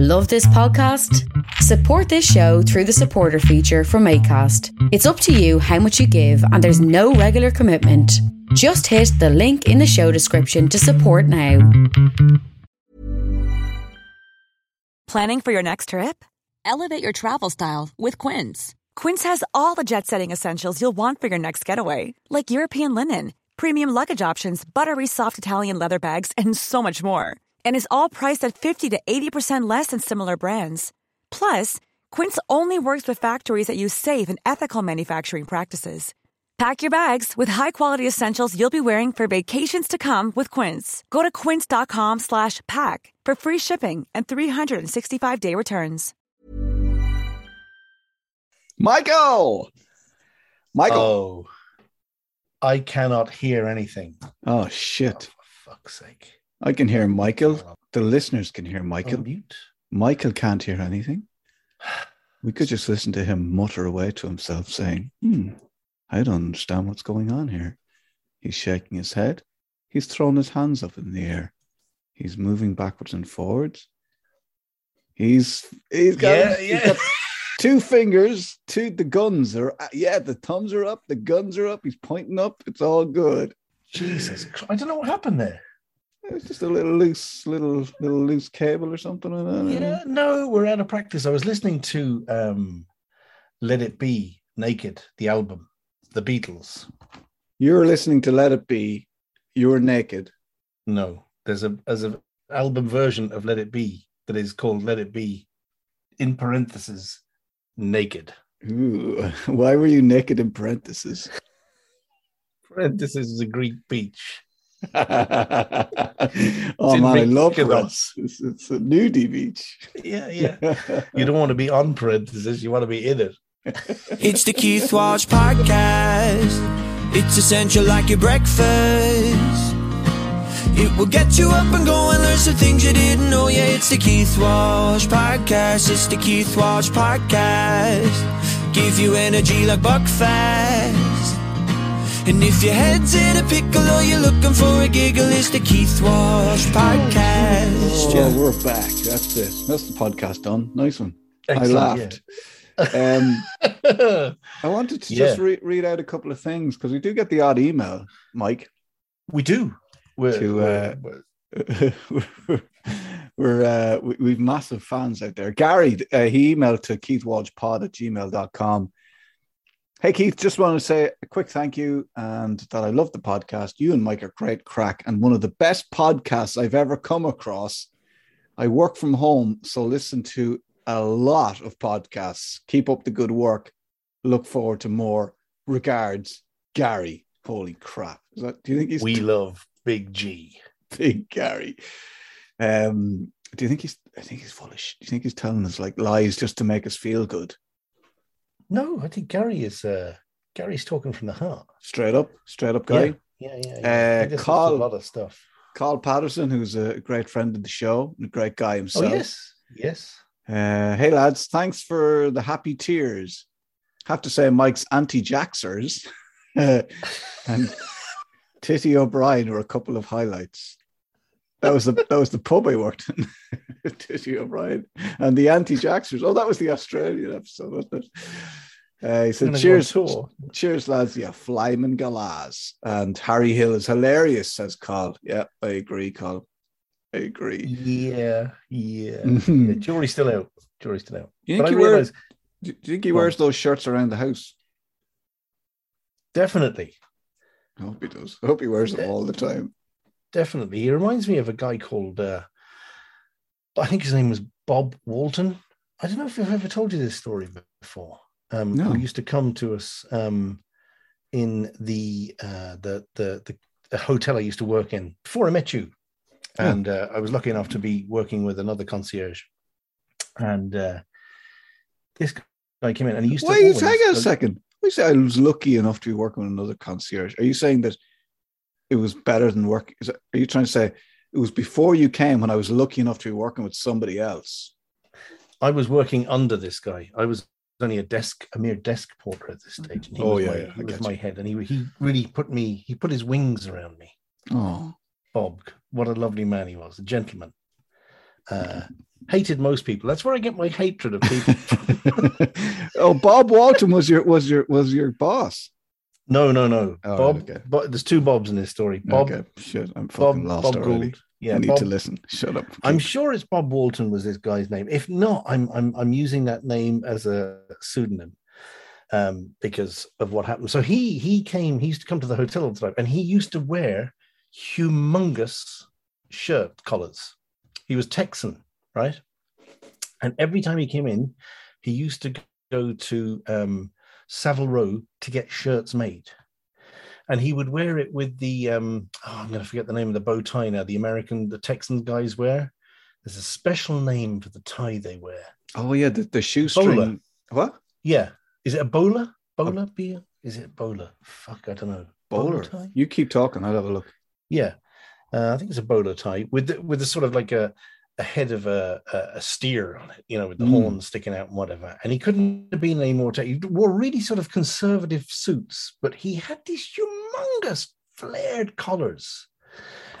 Love this podcast? Support this show through the supporter feature from ACAST. It's up to you how much you give, and there's no regular commitment. Just hit the link in the show description to support now. Planning for your next trip? Elevate your travel style with Quince. Quince has all the jet setting essentials you'll want for your next getaway, like European linen, premium luggage options, buttery soft Italian leather bags, and so much more. And is all priced at 50 to 80% less than similar brands. Plus, Quince only works with factories that use safe and ethical manufacturing practices. Pack your bags with high-quality essentials you'll be wearing for vacations to come with Quince. Go to quince.com slash pack for free shipping and 365-day returns. Michael! Michael! Oh, I cannot hear anything. Oh, shit. Oh, for fuck's sake. I can hear Michael. The listeners can hear Michael. Mute. Michael can't hear anything. We could just listen to him mutter away to himself, saying, Hmm, I don't understand what's going on here. He's shaking his head. He's thrown his hands up in the air. He's moving backwards and forwards. He's he's got, Yeah, he's yeah. got two fingers, two the guns are yeah, the thumbs are up, the guns are up, he's pointing up, it's all good. Jesus, Christ, I don't know what happened there. It's just a little loose, little little loose cable or something like that. Yeah, no, we're out of practice. I was listening to um, "Let It Be" naked, the album, the Beatles. You're listening to Let It Be. You're naked. No, there's a there's an album version of "Let It Be" that is called "Let It Be," in parentheses, naked. Ooh, why were you naked in parentheses? Parentheses is a Greek beach. oh in man, I love Mykonos. parentheses. It's a nudie beach. Yeah, yeah. you don't want to be on parentheses; you want to be in it. It's the Keith Walsh Podcast. It's essential like your breakfast. It will get you up and going, learn some things you didn't know. Yeah, it's the Keith Walsh Podcast. It's the Keith Walsh Podcast. Give you energy like Buckfast. And if your head's in a pickle or you're looking for a giggle, it's the Keith Walsh Podcast. Oh, Yeah. we're back. That's it. That's the podcast done. Nice one. Excellent, I laughed. Um, I wanted to Yeah. just re- read out a couple of things because we do get the odd email, Mike. we do. We're, To, uh, we're- we're we're uh, we, we've massive fans out there. Gary, uh, he emailed to keithwalshpod at gmail.com. Hey Keith, just want to say a quick thank you and that I love the podcast. You and Mike are great crack and one of the best podcasts I've ever come across. I work from home, so listen to a lot of podcasts. Keep up the good work. Look forward to more. Regards, Gary. Holy crap. Is that, do you think he's we love Big G. big Gary. Um, do you think he's? I think he's full of. Sh- do you think he's telling us like lies just to make us feel good? No, I think Gary is. uh Gary's talking from the heart. Straight up, straight up guy. Yeah, yeah, yeah. Uh, He Carl- a lot of stuff. Carl Patterson, who's a great friend of the show, and a great guy himself. Oh himself. yes, yes. Uh, hey lads, thanks for the happy tears. Have to say, Mike's anti-jaxers and Titty O'Brien were a couple of highlights. That was the that was the pub I worked in. Titty O'Brien and the anti-jaxers. Oh, that was the Australian episode, wasn't it? Uh, he said, "Cheers, cheers, lads. Yeah, Flyman Galaz and Harry Hill is hilarious," says Carl. Yeah, I agree, Carl. I agree. Yeah, yeah. Mhm. yeah. Jury's still out. Jury's still out. You But I realize Do do you think he on. wears those shirts around the house? definitely, I hope he does. I hope he wears them all the time. Definitely. He reminds me of a guy called. uh I think his name was Bob Walton. I don't know if I've ever told you this story before. Um, No. Who used to come to us um, in the, uh, the the the the hotel I used to work in before I met you, Yeah. and uh, I was lucky enough to be working with another concierge, and uh, this guy came in and he used to. Wait, hang on a second. We say I was lucky enough to be working with another concierge. Are you saying that it was better than work? Is it, are you trying to say it was before you came when I was lucky enough to be working with somebody else? I was working under this guy. I was only a desk, a mere desk porter at this stage. And he Oh, was yeah, my, yeah, he was my you. head, and he he really put me. He put his wings around me. Oh, Bob, what a lovely man he was, a gentleman. Uh, hated most people. That's where I get my hatred of people. oh, Bob Walton was your was your was your boss. No, no, no. Oh, Bob, okay. Bob. There's two Bobs in this story. Bob, okay, shit, I'm Bob, fucking lost Bob already. Gould. Yeah, I need Bob, to listen. Shut up. I'm sure it's Bob Walton was this guy's name. If not, I'm I'm I'm using that name as a pseudonym um, because of what happened. So he he came. He used to come to the hotel all the time, and he used to wear humongous shirt collars. He was Texan, right? And every time he came in, he used to go to um, Savile Row to get shirts made. And he would wear it with the um, oh, I'm going to forget the name of the bow tie now. The American, the Texan guys wear. There's a special name for the tie they wear. Oh yeah, the, the shoestring. Bowler. What? Yeah, is it a bowler? Bowler beer? Is it bowler? Fuck, I don't know. Bowler. tie? You keep talking. I'll have a look. Yeah, uh, I think it's a bowler tie with the, with the sort of like a, a head of a, a, a steer on it, you know, with the Mm. horns sticking out and whatever. And he couldn't have been any more. T- he wore really sort of conservative suits, but he had these humongous flared collars,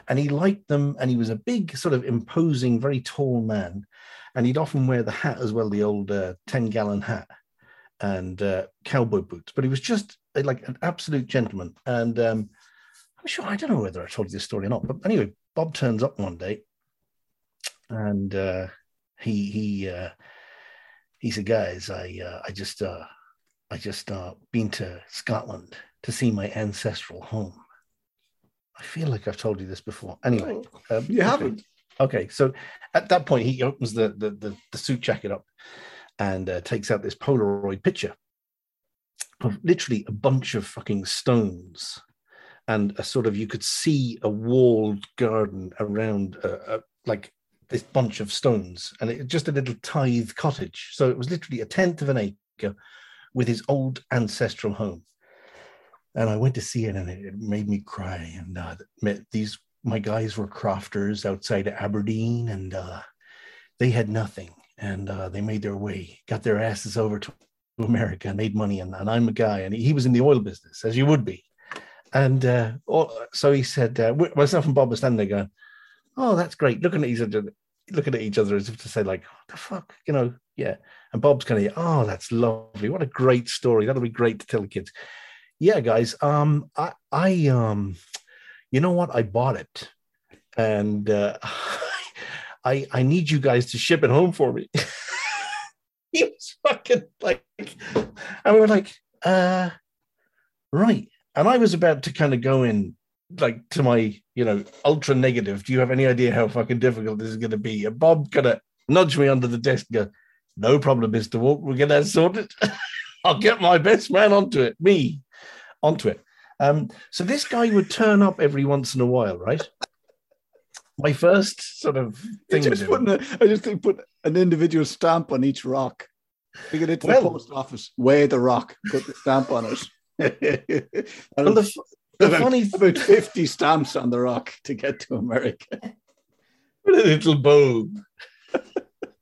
and he liked them. And he was a big, sort of imposing, very tall man, and he'd often wear the hat as well, the old uh, ten gallon hat and uh, cowboy boots. But he was just uh, like an absolute gentleman, and um, I'm sure I don't know whether I told you this story or not, but anyway, Bob turns up one day, and uh, he he uh, he said, "Guys, I uh, I just uh, I just uh, been to Scotland to see my ancestral home." I feel like I've told you this before. Anyway, um, You haven't. Okay, so at that point, he opens the the, the, the suit jacket up and uh, takes out this Polaroid picture of literally a bunch of fucking stones and a sort of you could see a walled garden around uh, uh, like this bunch of stones and it just a little tithe cottage. So it was literally a tenth of an acre with his old ancestral home. And i went to see it and it, made me cry. And uh, these my guys were crofters outside of aberdeen and uh, they had nothing. And uh, they made their way got their asses over to america made money. And, and i'm a guy and he, was in the oil business as you would be. And uh, all, so he said, uh, myself and Bob were standing there going, "Oh, that's great." Looking at each other, looking at each other as if to say, "Like, what the fuck," you know? Yeah. And Bob's kind of, "Oh, that's lovely. What a great story. That'll be great to tell the kids." Yeah, guys. Um, I, I, um, you know what? I bought it, and uh, I, I need you guys to ship it home for me. he was fucking like, and we were like, uh, right. And I was about to kind of go in like to my, you know, ultra negative. Do you have any idea how fucking difficult this is going to be? And Bob kind of nudged me under the desk and go, no problem, Mr. Walk. We'll get that sorted. I'll get my best man onto it, me onto it. Um, so this guy would turn up every once in a while, right? My first sort of thing just putting a, I just think put an individual stamp on each rock. Take it into Well- the post office, weigh the rock, put the stamp on it. Well, the, funny about 50 stamps on the rock to get to America. What a little bow.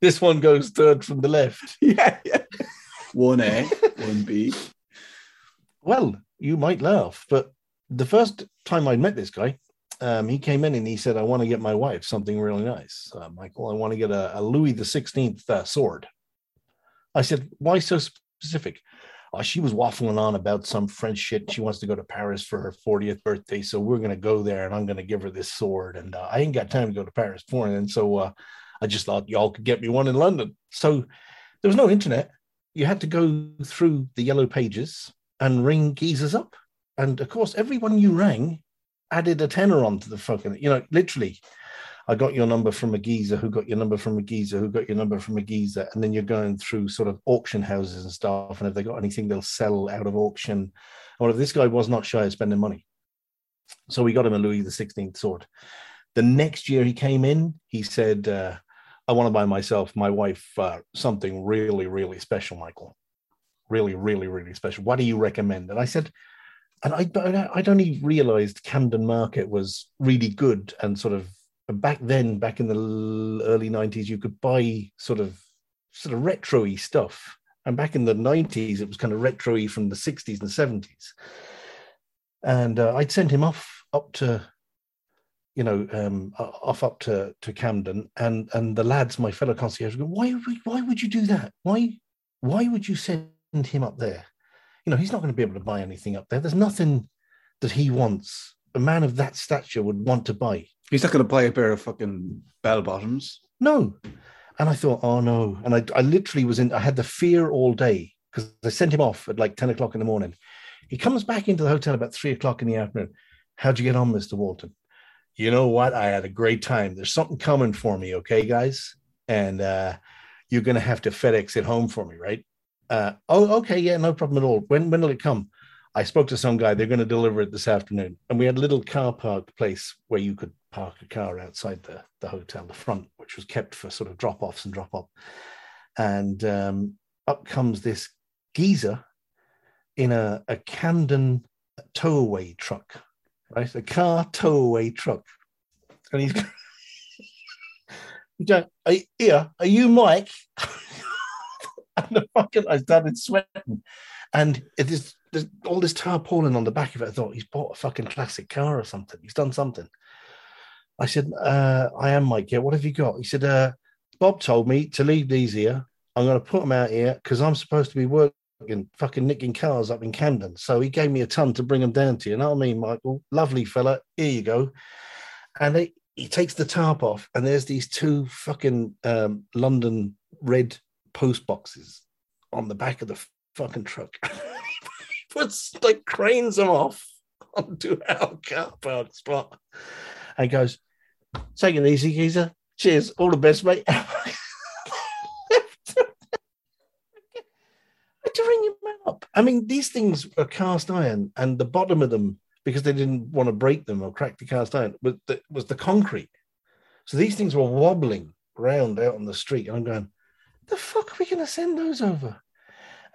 this one goes third from the left. yeah, yeah. One A, one B. Well, you might laugh, but the first time I met this guy, um, he came in and he said, "I want to get my wife something really nice, uh, Michael. I want to get a, a Louis the Sixteenth uh, sword." I said, "Why so specific?" Uh, she was waffling on about some French shit. She wants to go to Paris for her 40th birthday, so we're going to go there, and I'm going to give her this sword. And uh, I ain't got time to go to Paris for it, and so uh, I just thought y'all could get me one in London. So there was no internet. You had to go through the yellow pages and ring geezers up. And of course, everyone you rang added a tenner onto the fucking, you know, literally. I got your number from a geezer who got your number from a geezer who got your number from a geezer. And then you're going through sort of auction houses and stuff. And if they got anything, they'll sell out of auction. Or if this guy was not shy of spending money. So we got him a Louis 16th sword. The next year he came in, he said, uh, I want to buy myself, my wife, uh, something really, really special, Michael. Really, really, really special. What do you recommend? And I said, and I, I I'd only realized Camden Market was really good and sort of back then, back in the early 90s, you could buy sort of sort of retro-y stuff. And back in the 90s, it was kind of retro-y from the 60s and 70s. And uh, I'd sent him off up to you know, um, off up to, to Camden, and and the lads, my fellow concierge, go, why why would you do that? Why why would you send him up there? You know, he's not going to be able to buy anything up there. There's nothing that he wants. A man of that stature would want to buy. He's not going to buy a pair of fucking bell bottoms. No. And I thought, oh no. And I, I literally was in, I had the fear all day because I sent him off at like 10 o'clock in the morning. He comes back into the hotel about three o'clock in the afternoon. How'd you get on, Mr. Walton? You know what? I had a great time. There's something coming for me, okay, guys? And uh, you're going to have to FedEx it home for me, right? Uh, oh, okay, yeah, no problem at all. When when will it come? I spoke to some guy. They're going to deliver it this afternoon. And we had a little car park place where you could park a car outside the, the hotel, the front, which was kept for sort of drop offs and drop off. And um, up comes this geezer in a, a Camden towaway truck, right? A car towaway truck. And he's are, here, are you Mike? and the fucking, I started sweating. And it is there's all this tarpaulin on the back of it. I thought he's bought a fucking classic car or something. He's done something. I said, uh, I am Mike. Yeah, what have you got? He said, uh, Bob told me to leave these here. I'm going to put them out here because I'm supposed to be working fucking nicking cars up in Camden. So he gave me a ton to bring them down to you. Know what I mean, Michael? Lovely fella. Here you go. And he, he takes the tarp off, and there's these two fucking um, London red post boxes on the back of the fucking truck. puts like cranes them off onto our car park spot and goes, Take it easy, geezer. Cheers. All the best, mate. I to ring him up. I mean, these things are cast iron, and the bottom of them, because they didn't want to break them or crack the cast iron, was the, was the concrete. So these things were wobbling around out on the street. And I'm going, the fuck are we going to send those over?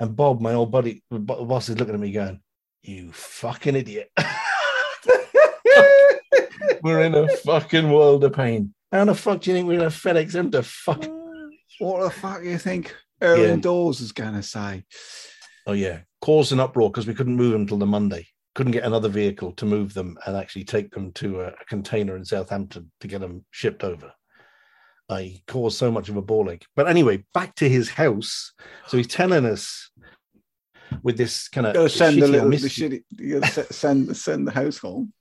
And Bob, my old buddy, the boss, is looking at me going, you fucking idiot. we're in a fucking world of pain. How the fuck do you think we're going to FedEx him to fuck? What the fuck do you think Aaron yeah. Dawes is going to say? Oh, yeah. Caused an uproar because we couldn't move them until the Monday. Couldn't get another vehicle to move them and actually take them to a, a container in Southampton to get them shipped over. I caused so much of a ball ache. But anyway, back to his house. So he's telling us with this kind of send the little the shitty, send send the house home.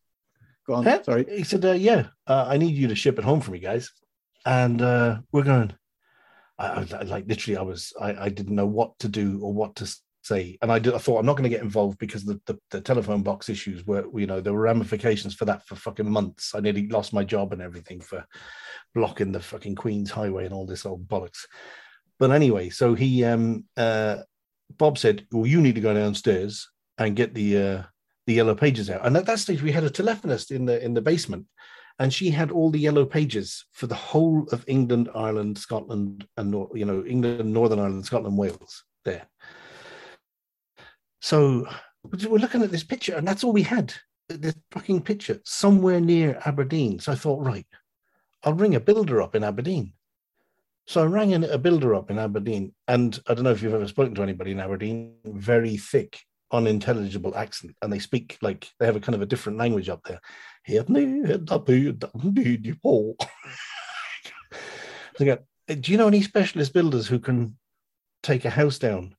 Go on. Huh? Sorry. He said, uh, "Yeah, uh, I need you to ship it home for me, guys." And uh, we're going. I, I, like literally, I was I, I didn't know what to do or what to and I, did, I thought I'm not going to get involved because the, the, the telephone box issues were you know there were ramifications for that for fucking months. I nearly lost my job and everything for blocking the fucking Queen's Highway and all this old bollocks. But anyway, so he um uh Bob said, "Well, you need to go downstairs and get the uh, the yellow pages out." And at that stage, we had a telephonist in the in the basement, and she had all the yellow pages for the whole of England, Ireland, Scotland, and you know England, Northern Ireland, Scotland, Wales there. So we're looking at this picture, and that's all we had. This fucking picture somewhere near Aberdeen. So I thought, right, I'll ring a builder up in Aberdeen so I rang in a builder up in Aberdeen, and I don't know if you've ever spoken to anybody in Aberdeen, very thick, unintelligible accent, and they speak like they have a kind of a different language up there. do you know any specialist builders who can take a house down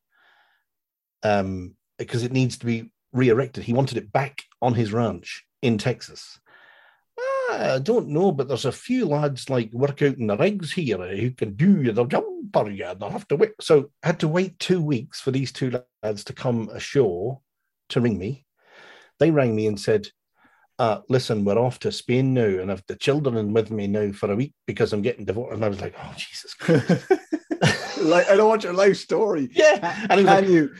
um, because it needs to be re-erected? He wanted it back on his ranch in Texas. I don't know, but there's a few lads like work out in the rigs here who can do the jumper. Yeah, they'll have to wait. So I had to wait two weeks for these two lads to come ashore to ring me. They rang me and said, uh, listen, we're off to Spain now, and I've the children with me now for a week because I'm getting divorced. And I was like, oh, Jesus like, I don't want your life story. Yeah. And can like, you?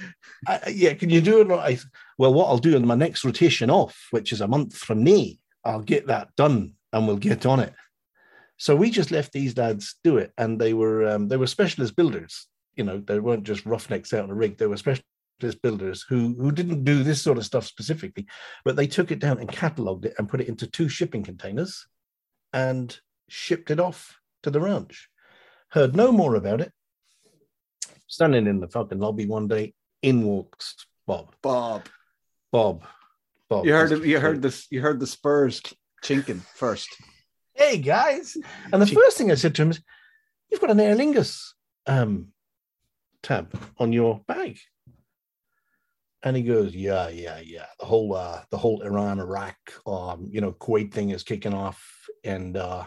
yeah, can you do it? I, well, what I'll do in my next rotation off, which is a month from now, I'll get that done and we'll get on it. So we just left these dads do it, and they were um, they were specialist builders. You know, they weren't just roughnecks out on a rig. They were specialist builders who who didn't do this sort of stuff specifically, but they took it down and catalogued it and put it into two shipping containers, and shipped it off to the ranch. Heard no more about it. Standing in the fucking lobby one day, in walks Bob. Bob. Bob Bob. You heard you heard this. You heard the Spurs chinking first. Hey guys. And the Cheap. first thing I said to him is, You've got an Aer Lingus um, tab on your bag. And he goes, Yeah, yeah, yeah. The whole uh the whole Iran, Iraq, um, you know, Kuwait thing is kicking off. And uh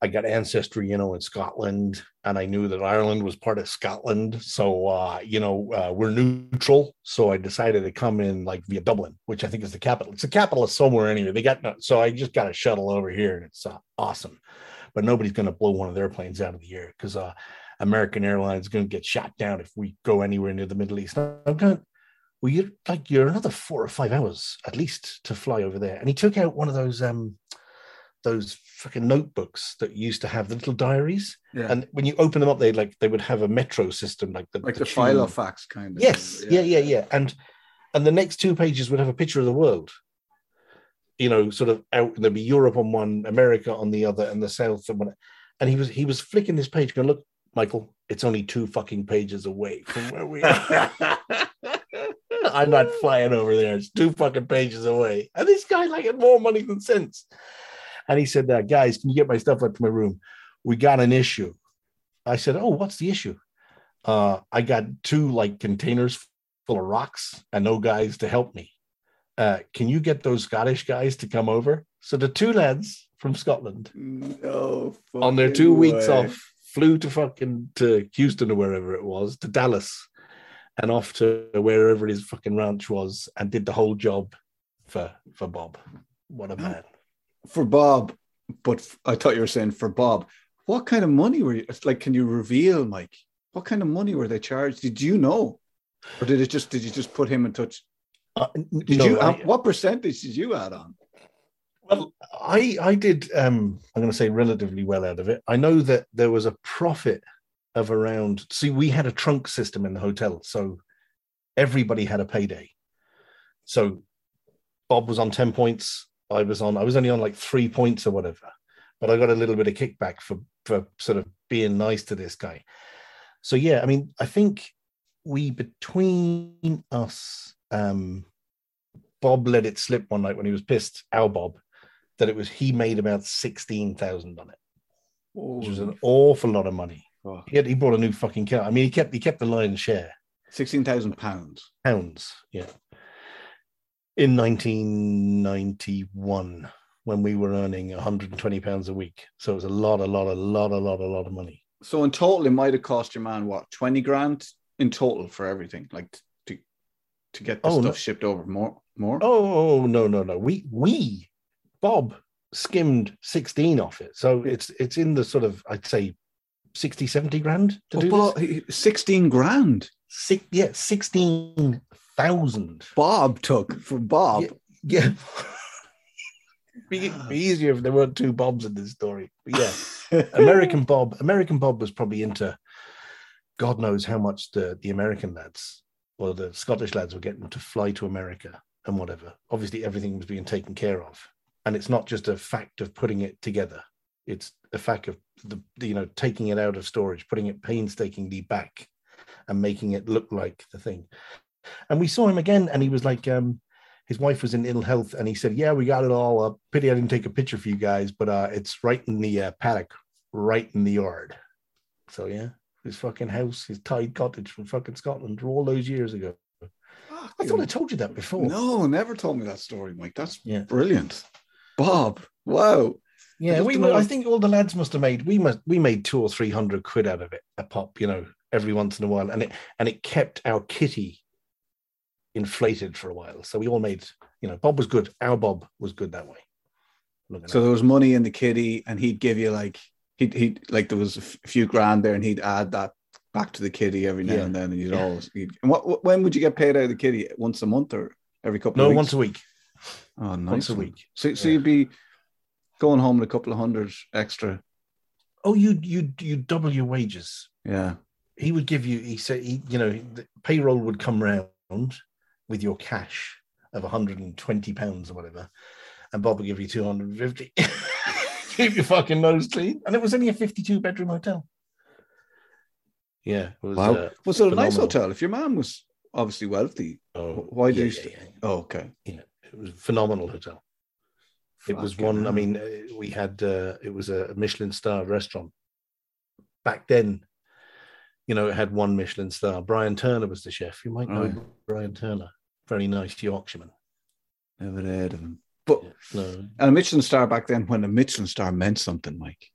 I got ancestry, you know, in Scotland, and I knew that Ireland was part of Scotland. So, uh, you know, uh, we're neutral. So I decided to come in like via Dublin, which I think is the capital. It's the capital of somewhere anyway. They got no, so I just got a shuttle over here, and it's uh, awesome. But nobody's going to blow one of their planes out of the air because uh, American Airlines is going to get shot down if we go anywhere near the Middle East. I'm going, well, you're like you're another four or five hours at least to fly over there. And he took out one of those um those fucking notebooks that used to have the little diaries. Yeah. And when you open them up, they like they would have a metro system, like the like the tube. file of facts kind of. Yes, yeah. yeah, yeah, And and the next two pages would have a picture of the world. You know, sort of out. There'd be Europe on one, America on the other, and the South and one. And he was he was flicking this page, going, "Look, Michael, it's only two fucking pages away from where we are." I'm not flying over there. It's two fucking pages away. And this guy like had more money than sense. And he said, uh, guys, can you get my stuff up to my room? We got an issue. I said, Oh, what's the issue? Uh, I got two like containers full of rocks and no guys to help me. Uh, can you get those Scottish guys to come over? So the two lads from Scotland No. on their two weeks off flew to fucking to Houston or wherever it was, to Dallas, and off to wherever his fucking ranch was, and did the whole job for for Bob. What a man! For Bob, but I thought you were saying for Bob. What kind of money were you? It's like, can you reveal, Mike? What kind of money were they charged? Did you know, or did it just? Did you just put him in touch? Uh, Did no, you? I- um, what percentage did you add on? Well, I I did. Um, I'm going to say relatively well out of it. I know that there was a profit of around. See, we had a tronc system in the hotel, so everybody had a payday. So Bob was on ten points. I was on. I was only on like three points or whatever, but I got a little bit of kickback for for sort of being nice to this guy. So yeah, I mean, I think we between us. Um, Bob let it slip one night when he was pissed, our Bob, that it was he made about sixteen thousand on it, which was an awful lot of money. Oh, He had, he bought a new fucking car. I mean, he kept he kept the lion's share Sixteen thousand pounds. pounds, yeah. In 1991, when we were earning 120 pounds a week, so it was a lot, a lot, a lot, a lot, a lot of money. So in total, it might have cost your man what twenty grand in total for everything, like to to get the Oh, stuff no. shipped over. More, more. Oh, oh, oh no, no, no. We we Bob skimmed 16 off it, so it's it's in the sort of I'd say 60, 70 grand to Oh, do this. sixteen grand. Six, yeah, sixteen thousand. Bob took from Bob. Yeah. be, be easier if there weren't two Bobs in this story. But yeah, American Bob. American Bob was probably into God knows how much the the American lads or the Scottish lads were getting to fly to America and whatever. Obviously, everything was being taken care of, and it's not just a fact of putting it together. It's a fact of the, the you know taking it out of storage, putting it painstakingly back, and making it look like the thing. And we saw him again, and he was like, um, his wife was in ill health, and he said, "Yeah, we got it all. Uh, pity I didn't take a picture for you guys, but uh, it's right in the uh, paddock, right in the yard." So yeah, his fucking house, his tied cottage from fucking Scotland, all those years ago. I thought I told you that before. No, never told me that story, Mike. That's Yeah. brilliant. Bob, wow. Yeah, we. were- I think all the lads must have made. We must. We made two or three hundred quid out of it a pop. You know, every once in a while, and it and it kept our kitty inflated for a while. So we all made. You know, Bob was good. Our Bob was good that way. Looking So there was money in the kitty, and he'd give you like he'd he'd like there was a few grand there, and he'd add that back to the kitty every now Yeah. and then, and you'd Yeah. always. You'd, and what, when would you get paid out of the kitty? Once a month or every couple? no, of weeks? once a week. Oh, nice once a week. So, so Yeah. you'd be going home with a couple of hundred extra. Oh, you you you double your wages. Yeah. he would give you he said he, you know the payroll would come round with your cash of 120 pounds or whatever and bob would give you 250 keep your fucking nose clean and it was only a 52 bedroom hotel yeah it was Wow. uh, was it a nice hotel? If your man was obviously wealthy. oh, Why do yeah, you yeah, st- yeah, Oh, okay. yeah. it was a phenomenal hotel It was Fucking one. I mean, uh, we had uh, it was a Michelin star restaurant back then. You know, it had one Michelin star. Brian Turner was the chef. You might know Right. Brian Turner, very nice Yorkshireman. never heard of him. But No, and a Michelin star back then, when a Michelin star meant something, Mike.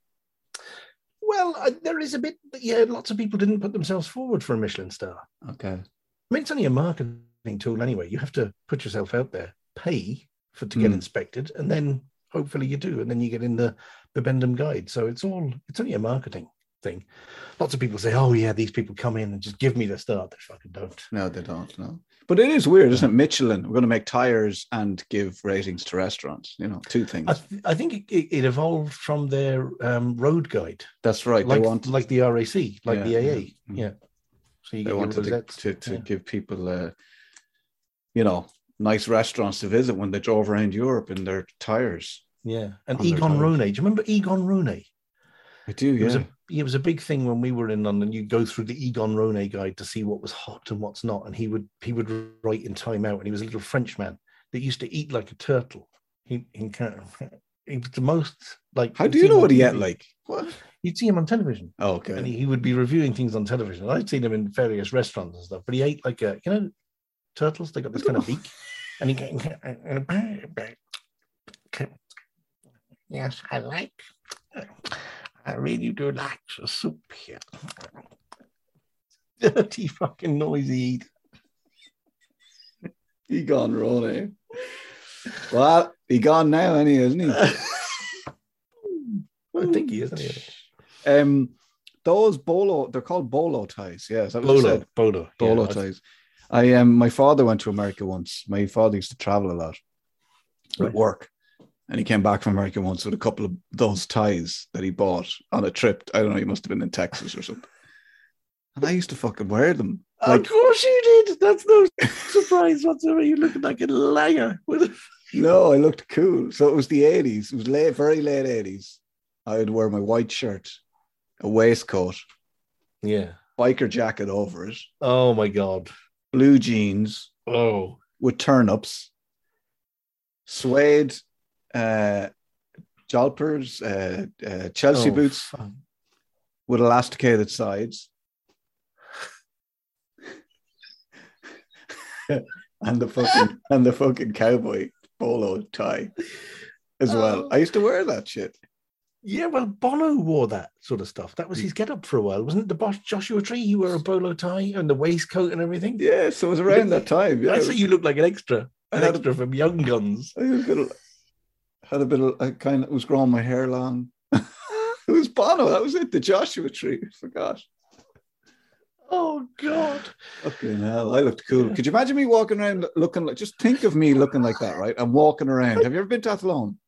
well, uh, there is a bit. Yeah, lots of people didn't put themselves forward for a Michelin star. Okay. I mean, it's only a marketing tool anyway. You have to put yourself out there, pay for to get Mm. inspected, and then hopefully you do, and then you get in the Bibendum guide. So it's all it's only a marketing thing. Lots of people say, "Oh yeah, these people come in and just give me the star." They fucking don't. No, they don't. No. But it is weird, isn't it? Michelin, we're going to make tires and give ratings to restaurants. You know, two things. I, th- I think it, it, it evolved from their um, road guide, That's right. like they want like the RAC, like Yeah, the AA. yeah. Yeah. Mhm. So you they get wanted to, rosettes. to, to Yeah. give people, uh, you know, nice restaurants to visit when they drove around Europe in their tires. Yeah, and Egon tires. Rone. Do you remember Egon Ronay? I do, It was yeah. a it was a big thing when we were in London. You go through the Egon Ronay guide to see what was hot and what's not, and he would he would write in time out. And he was a little French man that used to eat like a turtle. He he, kind of, he was the most like. How do you know what he ate like? What? You'd see him on television, Oh, okay. and he, he would be reviewing things on television. I'd seen him in various restaurants and stuff, but he ate like a you know turtles. They got this kind of beak, and he. Yes, I like. I really do like the soup here. Dirty fucking noisy eat. he gone, Ronnie. Well, he gone now, anyway, isn't he? I think he is. Um, those bolo, they're called bolo ties. Yeah, what you Bolo, bolo, Bolo yeah, ties. I um, my father went to America once. My father used to travel a lot with Right. work, and he came back from America once with a couple of those ties that he bought on a trip. I don't know. He must have been in Texas or something. And I used to fucking wear them. Like, of course you did. That's no surprise whatsoever. You're looking like a liar. With no, I looked cool. So it was the eighties. It was late, very late eighties. I would wear my white shirt, a waistcoat, yeah. biker jacket over it, Oh my god. blue jeans Oh. with turnips, suede uh, jolpers, uh, uh, Chelsea Oh, boots fuck. with elasticated sides, and the fucking and the fucking cowboy polo tie as well. Oh. I used to wear that shit. Yeah, well, Bono wore that sort of stuff. That was his get up for a while, wasn't it? The Bosch Joshua Tree, he wore a bolo tie and the waistcoat and everything. Yeah, so it was around that time. Yeah, I say you look like an extra, an extra from Young Guns. I had a bit of, had a bit of, I kind of was growing my hair long. it was Bono. That was it. The Joshua tree. I forgot. Oh God! Fucking hell. I looked cool. Could you imagine me walking around looking like, just think of me looking like that, right? I'm walking around. Have you ever been to Athlone?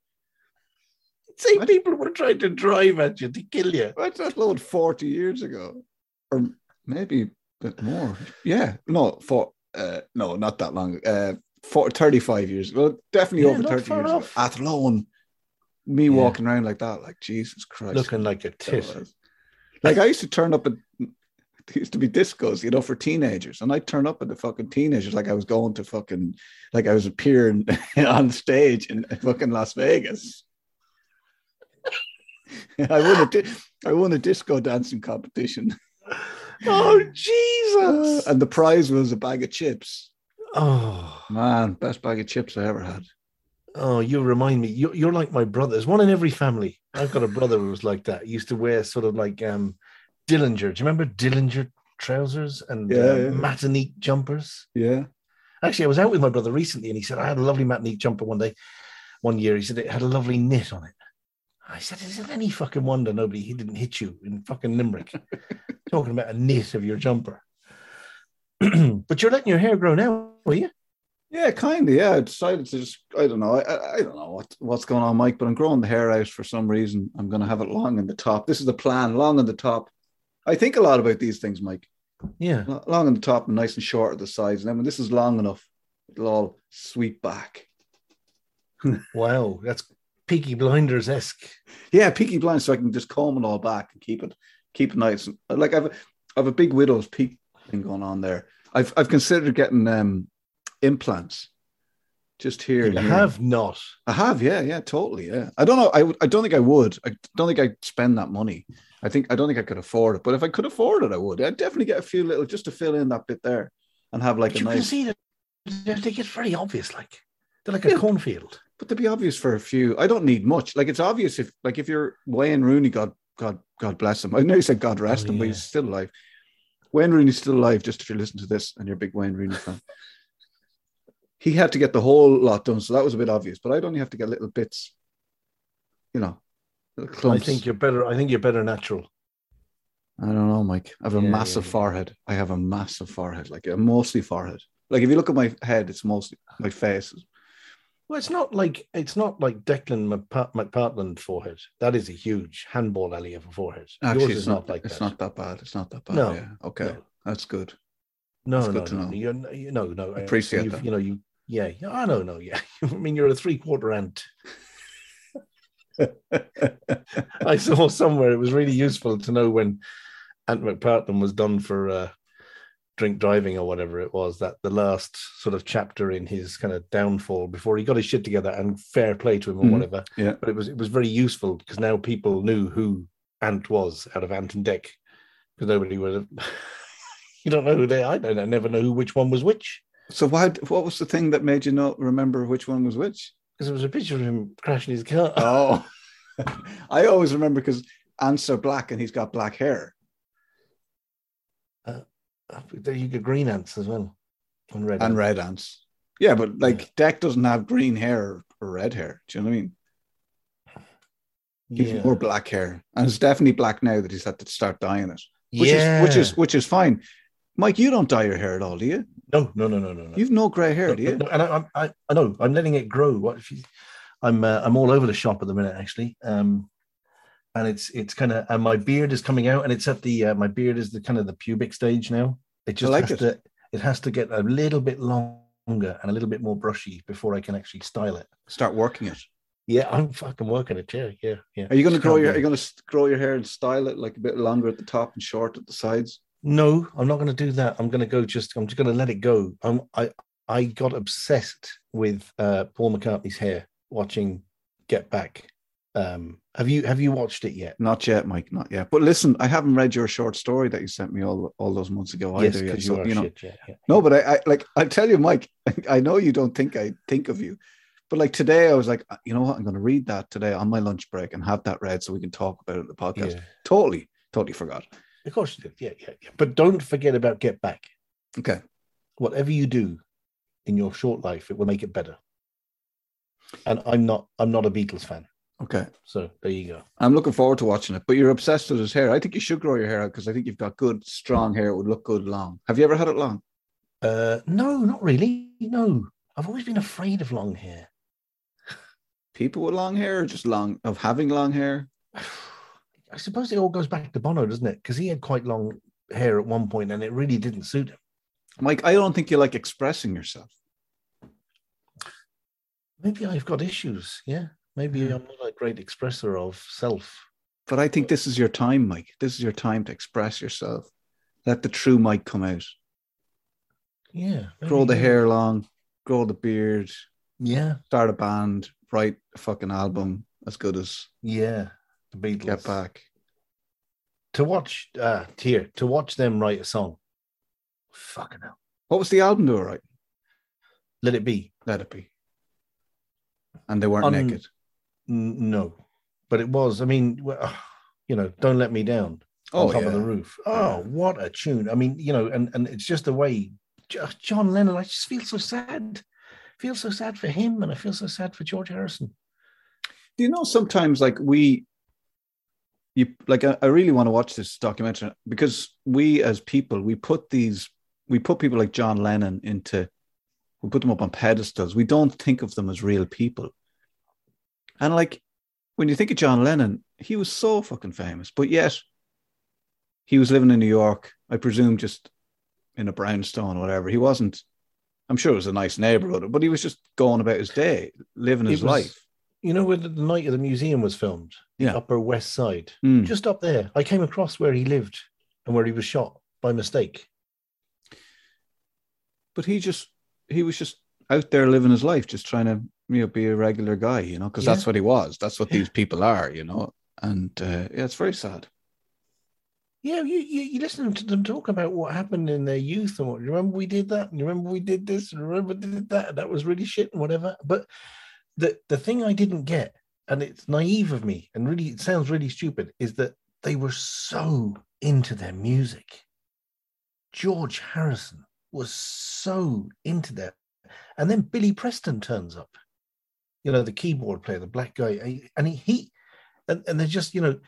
Say What? people were trying to drive at you to kill you. To Athlone 40 years ago. Or maybe a bit more. Yeah. No, for, uh, no, not that long. Uh, for 35 years. Well, definitely Yeah, over 30 years. off. Ago. Athlone. Me Yeah. walking around like that, like Jesus Christ. Looking like a That tit. Like I used to turn up at there used to be discos, you know, for teenagers, and I'd turn up at the fucking teenagers like I was going to fucking like I was appearing on stage in fucking Las Vegas. I won a di- I won a disco dancing competition, Oh Jesus! and the prize was a bag of chips. Oh, Man, best bag of chips I ever had. oh, you remind me. You're, you're like my brothers. One in every family. I've got a brother who was like that. He used to wear sort of like um Dillinger. Do you remember Dillinger trousers and Yeah, uh, yeah. Matinique jumpers? Yeah, Actually, I was out with my brother recently, and he said I had a lovely Matinique jumper one day, one year. He said it had a lovely knit on it. I said, "Is it any fucking wonder nobody he didn't hit you in fucking Limerick, talking about a knit of your jumper?" but you're letting your hair grow now, are you? yeah, kind of. Yeah, I decided to just I don't know. I, I, don't know what what's going on, Mike, but I'm growing the hair out for some reason. I'm going to have it long in the top. This is the plan, long in the top. I think a lot about these things, Mike. Yeah. Long in the top and nice and short at the sides. And then when this is long enough, it'll all sweep back. Wow, that's Peaky Blinders esque. Yeah, peaky blind, so I can just comb it all back and keep it keep it nice. Like I've I've a big widow's peak thing going on there. I've I've considered getting um implants just here. You have not. I have, yeah, yeah, totally, yeah. I don't know. I. I don't think I would. I don't think I'd spend that money. I think I don't think I could afford it. But if I could afford it, I would. I'd definitely get a few little just to fill in that bit there and have like But a you can nice. see that they get very obvious. Like they're like a Yeah. cornfield. But to be obvious for a few, I don't need much. Like it's obvious if, like, if you're Wayne Rooney, God, God, God bless him. I know you said God rest Oh, him, but he's still alive. Wayne Rooney's still alive. Just if you listen to this and you're a big Wayne Rooney fan, he had to get the whole lot done, so that was a bit obvious. But I'd only have to get little bits, you know, I think you're better. I think you're better natural. I don't know, Mike. I have a Yeah, massive yeah, yeah. forehead. I have a massive forehead, like a mostly forehead. Like if you look at my head, it's mostly my face. Well, it's not like it's not like Declan McPa- McPartland forehead. That is a huge handball alley of a forehead. Actually, Yours it's is not, not, like it's that. not that bad. It's not that bad. No, yeah. Okay. no. That's good. No, That's no, good to no, know. You're, you no, no. uh, Appreciate that. You know, you yeah. I don't know. Yeah, I mean, you're a three quarter ant. I saw somewhere it was really useful to know when Ant McPartlin was done for uh, drink driving or whatever it was. That the last sort of chapter in his kind of downfall before he got his shit together and fair play to him or Mhm. whatever. Yeah. but it was it was very useful because now people knew who Ant was out of Ant and Dec because nobody would have. you don't know who they. I don't. I never know who which one was which So why? What was the thing that made you not remember which one was which? because there was a picture of him crashing his car. Oh, I always remember because ants are black and he's got black hair. There you get green ants as well, and red. and ants. red ants. Yeah, but like Dec doesn't have green hair or red hair. Do you know what I mean? He's Yeah. more black hair, and it's definitely black now that he's had to start dyeing it, which yeah. is which is which is fine. Mike, you don't dye your hair at all, do you? no, no, no, no, no, no. You've no grey hair, No, do you? no, and I, I, I know I'm letting it grow. What if you, I'm uh, I'm all over the shop at the minute actually, um, and it's it's kind of and my beard is coming out, and it's at the uh, my beard is the kind of the pubic stage now. It just like has it. to it has to get a little bit longer and a little bit more brushy before I can actually style it. Start working it. Yeah, I'm fucking working it. Yeah, yeah, yeah. Are you going to grow your? Are you going to grow your hair and style it like a bit longer at the top and short at the sides? No, I'm not going to do that. I'm going to go just. I'm just going to let it go. I'm. I. I got obsessed with uh, Paul McCartney's hair watching Get Back. Um, have you Have you watched it yet? Not yet, Mike. Not yet. But listen, I haven't read your short story that you sent me all all those months ago yes, either. Yet. you you know, shit. Yeah, yeah. No, but I, I like I tell you, Mike. I know you don't think I think of you, but like today, I was like, you know what? I'm going to read that today on my lunch break and have that read so we can talk about it in the podcast. Yeah. Totally, totally forgot. Of course you did. Yeah, yeah, yeah. But don't forget about Get Back. Okay, Whatever you do in your short life, it will make it better. And I'm not. I'm not a Beatles fan. okay. So there you go. I'm looking forward to watching it. But you're obsessed with his hair. I think you should grow your hair out because I think you've got good, strong hair. It would look good long. Have you ever had it long? Uh, no, not really. No, I've always been afraid of long hair. People with long hair, or just long of having long hair. I suppose it all goes back to Bono, doesn't it? Because he had quite long hair at one point, and it really didn't suit him. Mike, I don't think you like expressing yourself. Maybe I've got issues. Yeah, maybe Yeah. I'm not a great expresser of self. But I think this is your time, Mike. This is your time to express yourself. Let the true Mike come out. Yeah, Grow the hair long, grow the beard, Yeah, start a band, write a fucking album as good as yeah. The Beatles. Get Back. to watch. Uh, here to watch them write a song. Fucking hell. What was the album they were writing? Let it be. Let it be. And they weren't Un- naked. N- no, but it was. I mean, well, you know, don't let me down. Oh, on top yeah. of the roof. Oh, Yeah. what a tune! I mean, you know, and and it's just the way John Lennon. I just feel so sad. Feel so sad for him, and I feel so sad for George Harrison. Do you know sometimes like we you like I, I really want to watch this documentary because we as people we put these we put people like John Lennon into we put them up on pedestals. We don't think of them as real people. And like when you think of John Lennon, he was so fucking famous, but yet he was living in New York, I presume just in a brownstone or whatever. He wasn't I'm sure it was a nice neighborhood, but he was just going about his day, living his was- life. You know where the the night of the museum was filmed? The Yeah. Upper West Side. Hmm. Just up there. I came across where he lived and where he was shot by mistake. but he just he was just out there living his life, just trying to you know be a regular guy, you know, because Yeah. that's what he was. That's what Yeah. these people are, you know. And uh, yeah, it's very sad. Yeah, you, you you listen to them talk about what happened in their youth and what. You remember we did that, and you remember we did this, and remember we did that. and That was really shit and whatever. But the the thing I didn't get, and it's naive of me, and really it sounds really stupid, is that they were so into their music. George Harrison was so into that, and then Billy Preston turns up. You know, the keyboard player, the black guy, and he, he and, and they're just you know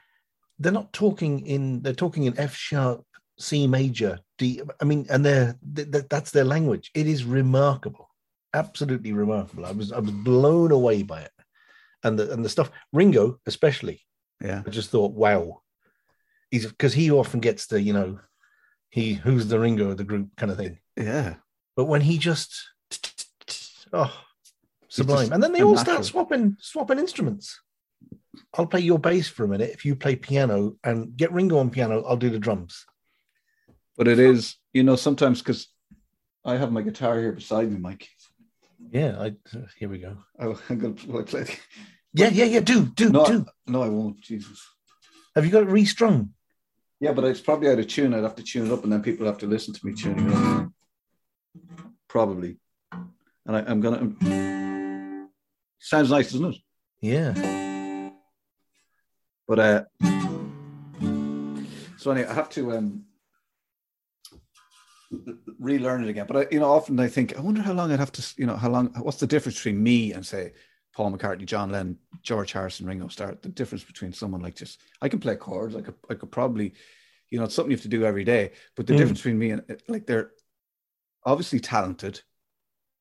they're not talking in they're talking in F sharp, C major, D. I mean, and they're th- th- that's their language. It is remarkable, absolutely remarkable. I was I was blown away by it, and the and the stuff. Ringo especially, Yeah, I just thought, wow, he's because he often gets the you know, he who's the Ringo of the group kind of thing. yeah. But when he just oh sublime, and then they all natural. start swapping swapping instruments. I'll play your bass for a minute if you play piano and get Ringo on piano. I'll do the drums. But it is, you know, sometimes because I have my guitar here beside me, Mike. Yeah, I uh, here we go. Oh, I'm gonna will I play. Yeah, yeah, yeah. Do do No, do. no, I won't. Jesus. Have you got it restrung? Yeah, but it's probably out of tune. I'd have to tune it up, and then people have to listen to me tuning it up. Probably. And I, I'm gonna. Sounds nice, doesn't it? Yeah. But uh, so anyway, I have to um relearn it again. But I, you know, often I think, I wonder how long I'd have to, you know, how long? What's the difference between me and say Paul McCartney, John Lennon, George Harrison, Ringo Starr? The difference between someone like just I can play chords. I could, I could probably, you know, it's something you have to do every day. But the Mm. difference between me and like they're obviously talented,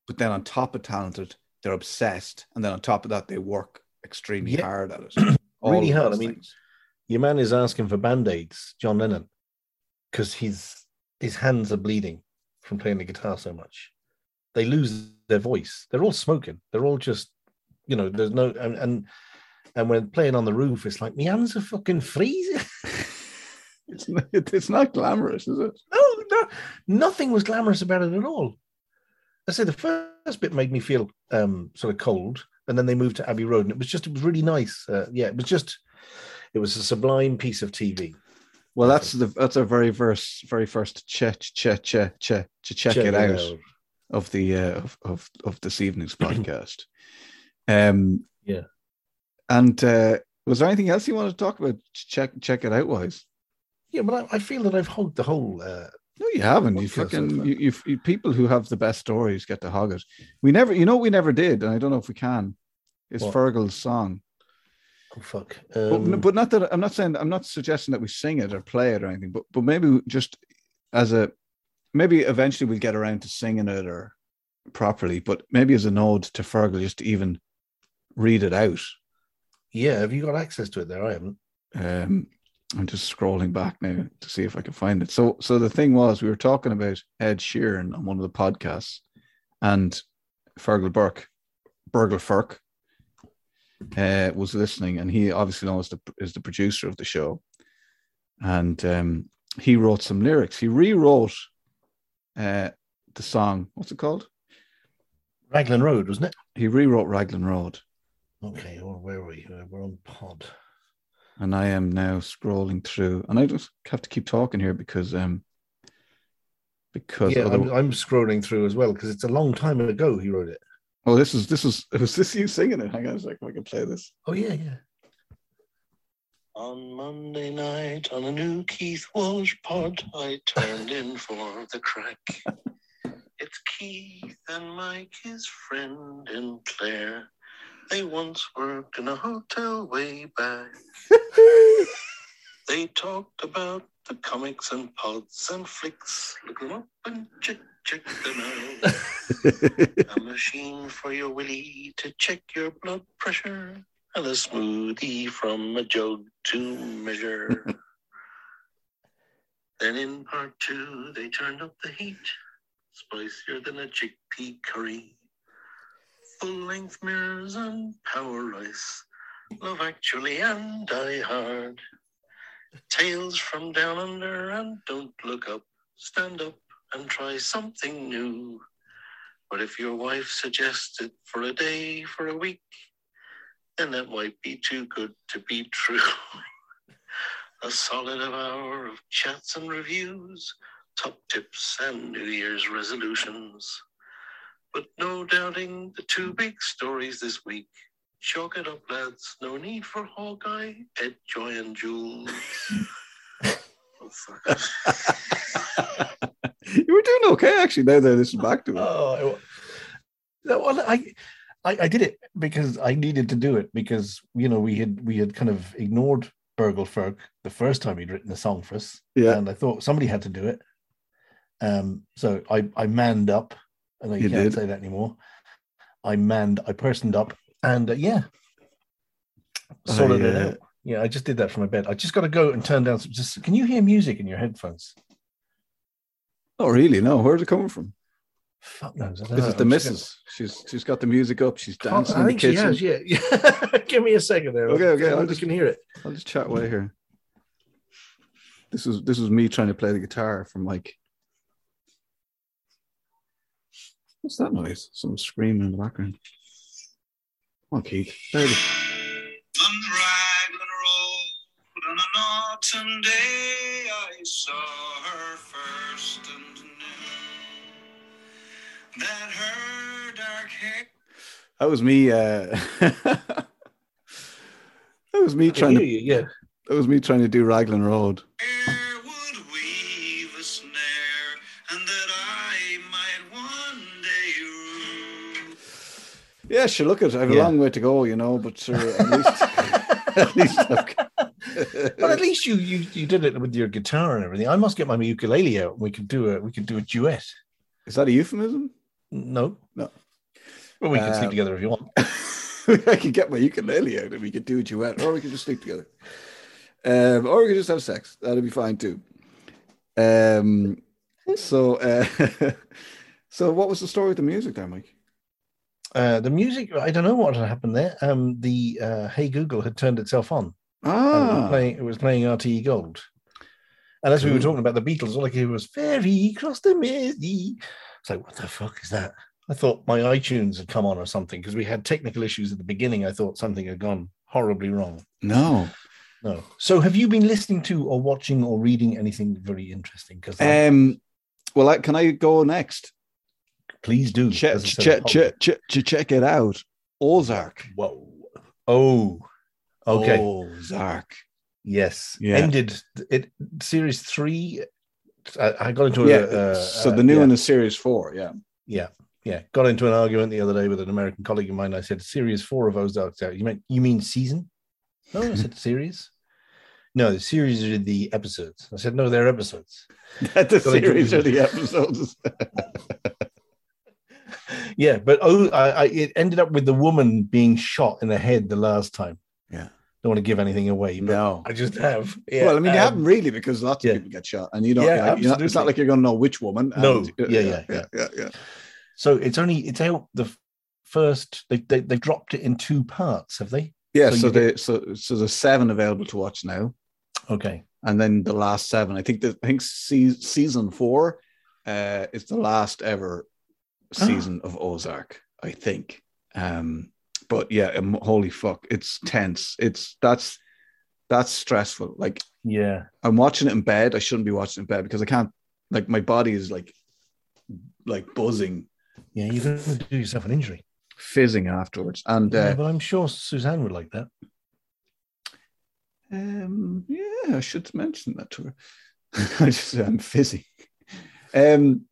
but then on top of talented, they're obsessed, and then on top of that, they work extremely Yeah. hard at it. Really hard. I mean, things. Your man is asking for band-aids, John Lennon, because his his hands are bleeding from playing the guitar so much. They lose their voice. They're all smoking. They're all just, you know, there's no and and and when playing on the roof, it's like my hands are fucking freezing. It's not, it's not glamorous, is it? no, no, nothing was glamorous about it at all. I say the first bit made me feel um, sort of cold, and then they moved to Abbey Road, and it was just it was really nice. Uh, yeah, it was just it was a sublime piece of TV. Well, that's the that's our very first very first check check check check to check it out of the uh, of, of of this evening's podcast. Um, Yeah. And uh, was there anything else you want to talk about? Check check it out wise. Yeah, but I, I feel that I've hogged the whole. Uh, No, you haven't. You fucking you, you, you people who have the best stories get to hog it. We never, you know, we never did, and I don't know if we can. It's What? Fergal's song, oh fuck! but, Um, but not that I'm not saying I'm not suggesting that we sing it or play it or anything, but but maybe just as a maybe eventually we'll get around to singing it or properly, but maybe as a nod to Fergal, just to even read it out. yeah, have you got access to it there? I haven't. Um, I'm just scrolling back now to see if I can find it. So, so the thing was, we were talking about Ed Sheeran on one of the podcasts, and Fergal Burke, Burgle Firk, uh, was listening, and he obviously knows the is the producer of the show, and um, he wrote some lyrics. He rewrote uh, the song. What's it called? Raglan Road, wasn't it? He rewrote Raglan Road, Okay, well, where are we? Uh, We're on pod. and I am now scrolling through, and I just have to keep talking here because um because Yeah, other- I'm, I'm scrolling through as well because it's a long time ago he wrote it. oh this is this is was this you singing it? Hang on a second, if I can play this. Oh yeah, yeah. On Monday night on a new Keith Walsh pod, I turned in for the crack. It's Keith and Mike, his friend and Claire. They once worked in a hotel way back. they talked about the comics and pods and flicks. Look them up and check, check them out. a machine for your willy to check your blood pressure, and a smoothie from a jug to measure. then in part two, they turned up the heat, spicier than a chickpea curry. Full length mirrors and power rice, love actually and die hard. Tales from down under and don't look up, stand up and try something new. But if your wife suggests it for a day, for a week, then that might be too good to be true. a solid hour of chats and reviews, top tips and New Year's resolutions. But no doubting the two big stories this week. Chalk it up, lads. No need for Hawkeye, Ed, Joy, and Jules. oh, fuck. you were doing okay actually. Now that this is back to it. Oh, no, well, I, I, I did it because I needed to do it because you know we had we had kind of ignored Burgleferg the first time he'd written a song for us, Yeah. and I thought somebody had to do it. Um, so I I manned up, I You can't did. say that anymore. I manned, I personed up, and uh, yeah, sorted it I, uh, out. Yeah, I just did that from my bed. I just got to go and turn down. Some, just can you hear music in your headphones? Not really. No, where's it coming from? Fuck knows. I This know. is the I'm just gonna- missus. She's she's got the music up. She's dancing I in the think she has. Yeah. Give me a second there. Okay, okay, I I'll just just- can hear it. I'll just chat away here. This is this was me trying to play the guitar from like. What's that noise? Someone screaming in the background. Come on, Keith. There it is. On the Raglan Road on an autumn day, I saw her first and knew that her dark hair. That was me. Uh, that was me I trying to. you. Yeah. That was me trying to do Raglan Road. Yeah, sure. Look at. I have a long way to go, you know, but sure, at least, at least I've, But at least you you you did it with your guitar and everything. I must get my ukulele out. and We could do a we could do a duet. is that a euphemism? No, No. Well, we can Uh, sleep together if you want. I could get my ukulele out and we could do a duet, or we could just sleep together. Um, or we could just have sex. That'd be fine too. Um, so, uh, so what was the story with the music there, Mike? Uh, the music, I don't know what had happened there. Um, the uh, Hey Google had turned itself on. and it, was Ah, playing, it was playing RTE Gold. And as we were talking about the Beatles, all I could hear was "Ferry across the Mersey." It's like, what the fuck is that? I thought my iTunes had come on or something because we had technical issues at the beginning. I thought something had gone horribly wrong. no. No. So, have you been listening to or watching or reading anything very interesting? Because Um, well, I, can I go next? Please do. Check, check, check, check, check, check it out. Ozark. Whoa. Oh. Okay. Ozark. Yes. Yeah. Ended it. Series three. I, I got into Yeah. a. Uh, so uh, the new yeah. one is series four. Yeah. Yeah, yeah. Got into an argument the other day with an American colleague of mine. I said, "Series four of Ozark's out." You meant you mean season? No, I said series. No, the series are the episodes. I said, "No, they're episodes." the series or the episodes. Yeah, but oh, I, I, it ended up with the woman being shot in the head the last time. Yeah. Don't want to give anything away, but no. I just have. Yeah, well, I mean, you um, haven't really because lots of yeah. people get shot, and you don't. Yeah, like, not- it's not like you're going to know which woman. No. and- Yeah, yeah, yeah, yeah, yeah. So it's only it's out the first. They they they dropped it in two parts, have they? Yeah, So so, they so so there's seven available to watch now, Okay. and then the last seven. I think that I think season four uh, is the last ever season of Ozark. I think. Um, but yeah, um, holy fuck, it's tense. It's that's that's stressful. Like Yeah. I'm watching it in bed. I shouldn't be watching it in bed because I can't. Like my body is like like buzzing, Yeah, you're going to do yourself an injury. fizzing afterwards. And Yeah, uh, but I'm sure Suzanne would like that. um, yeah, I should mention that to her. I just I'm fizzing. Um,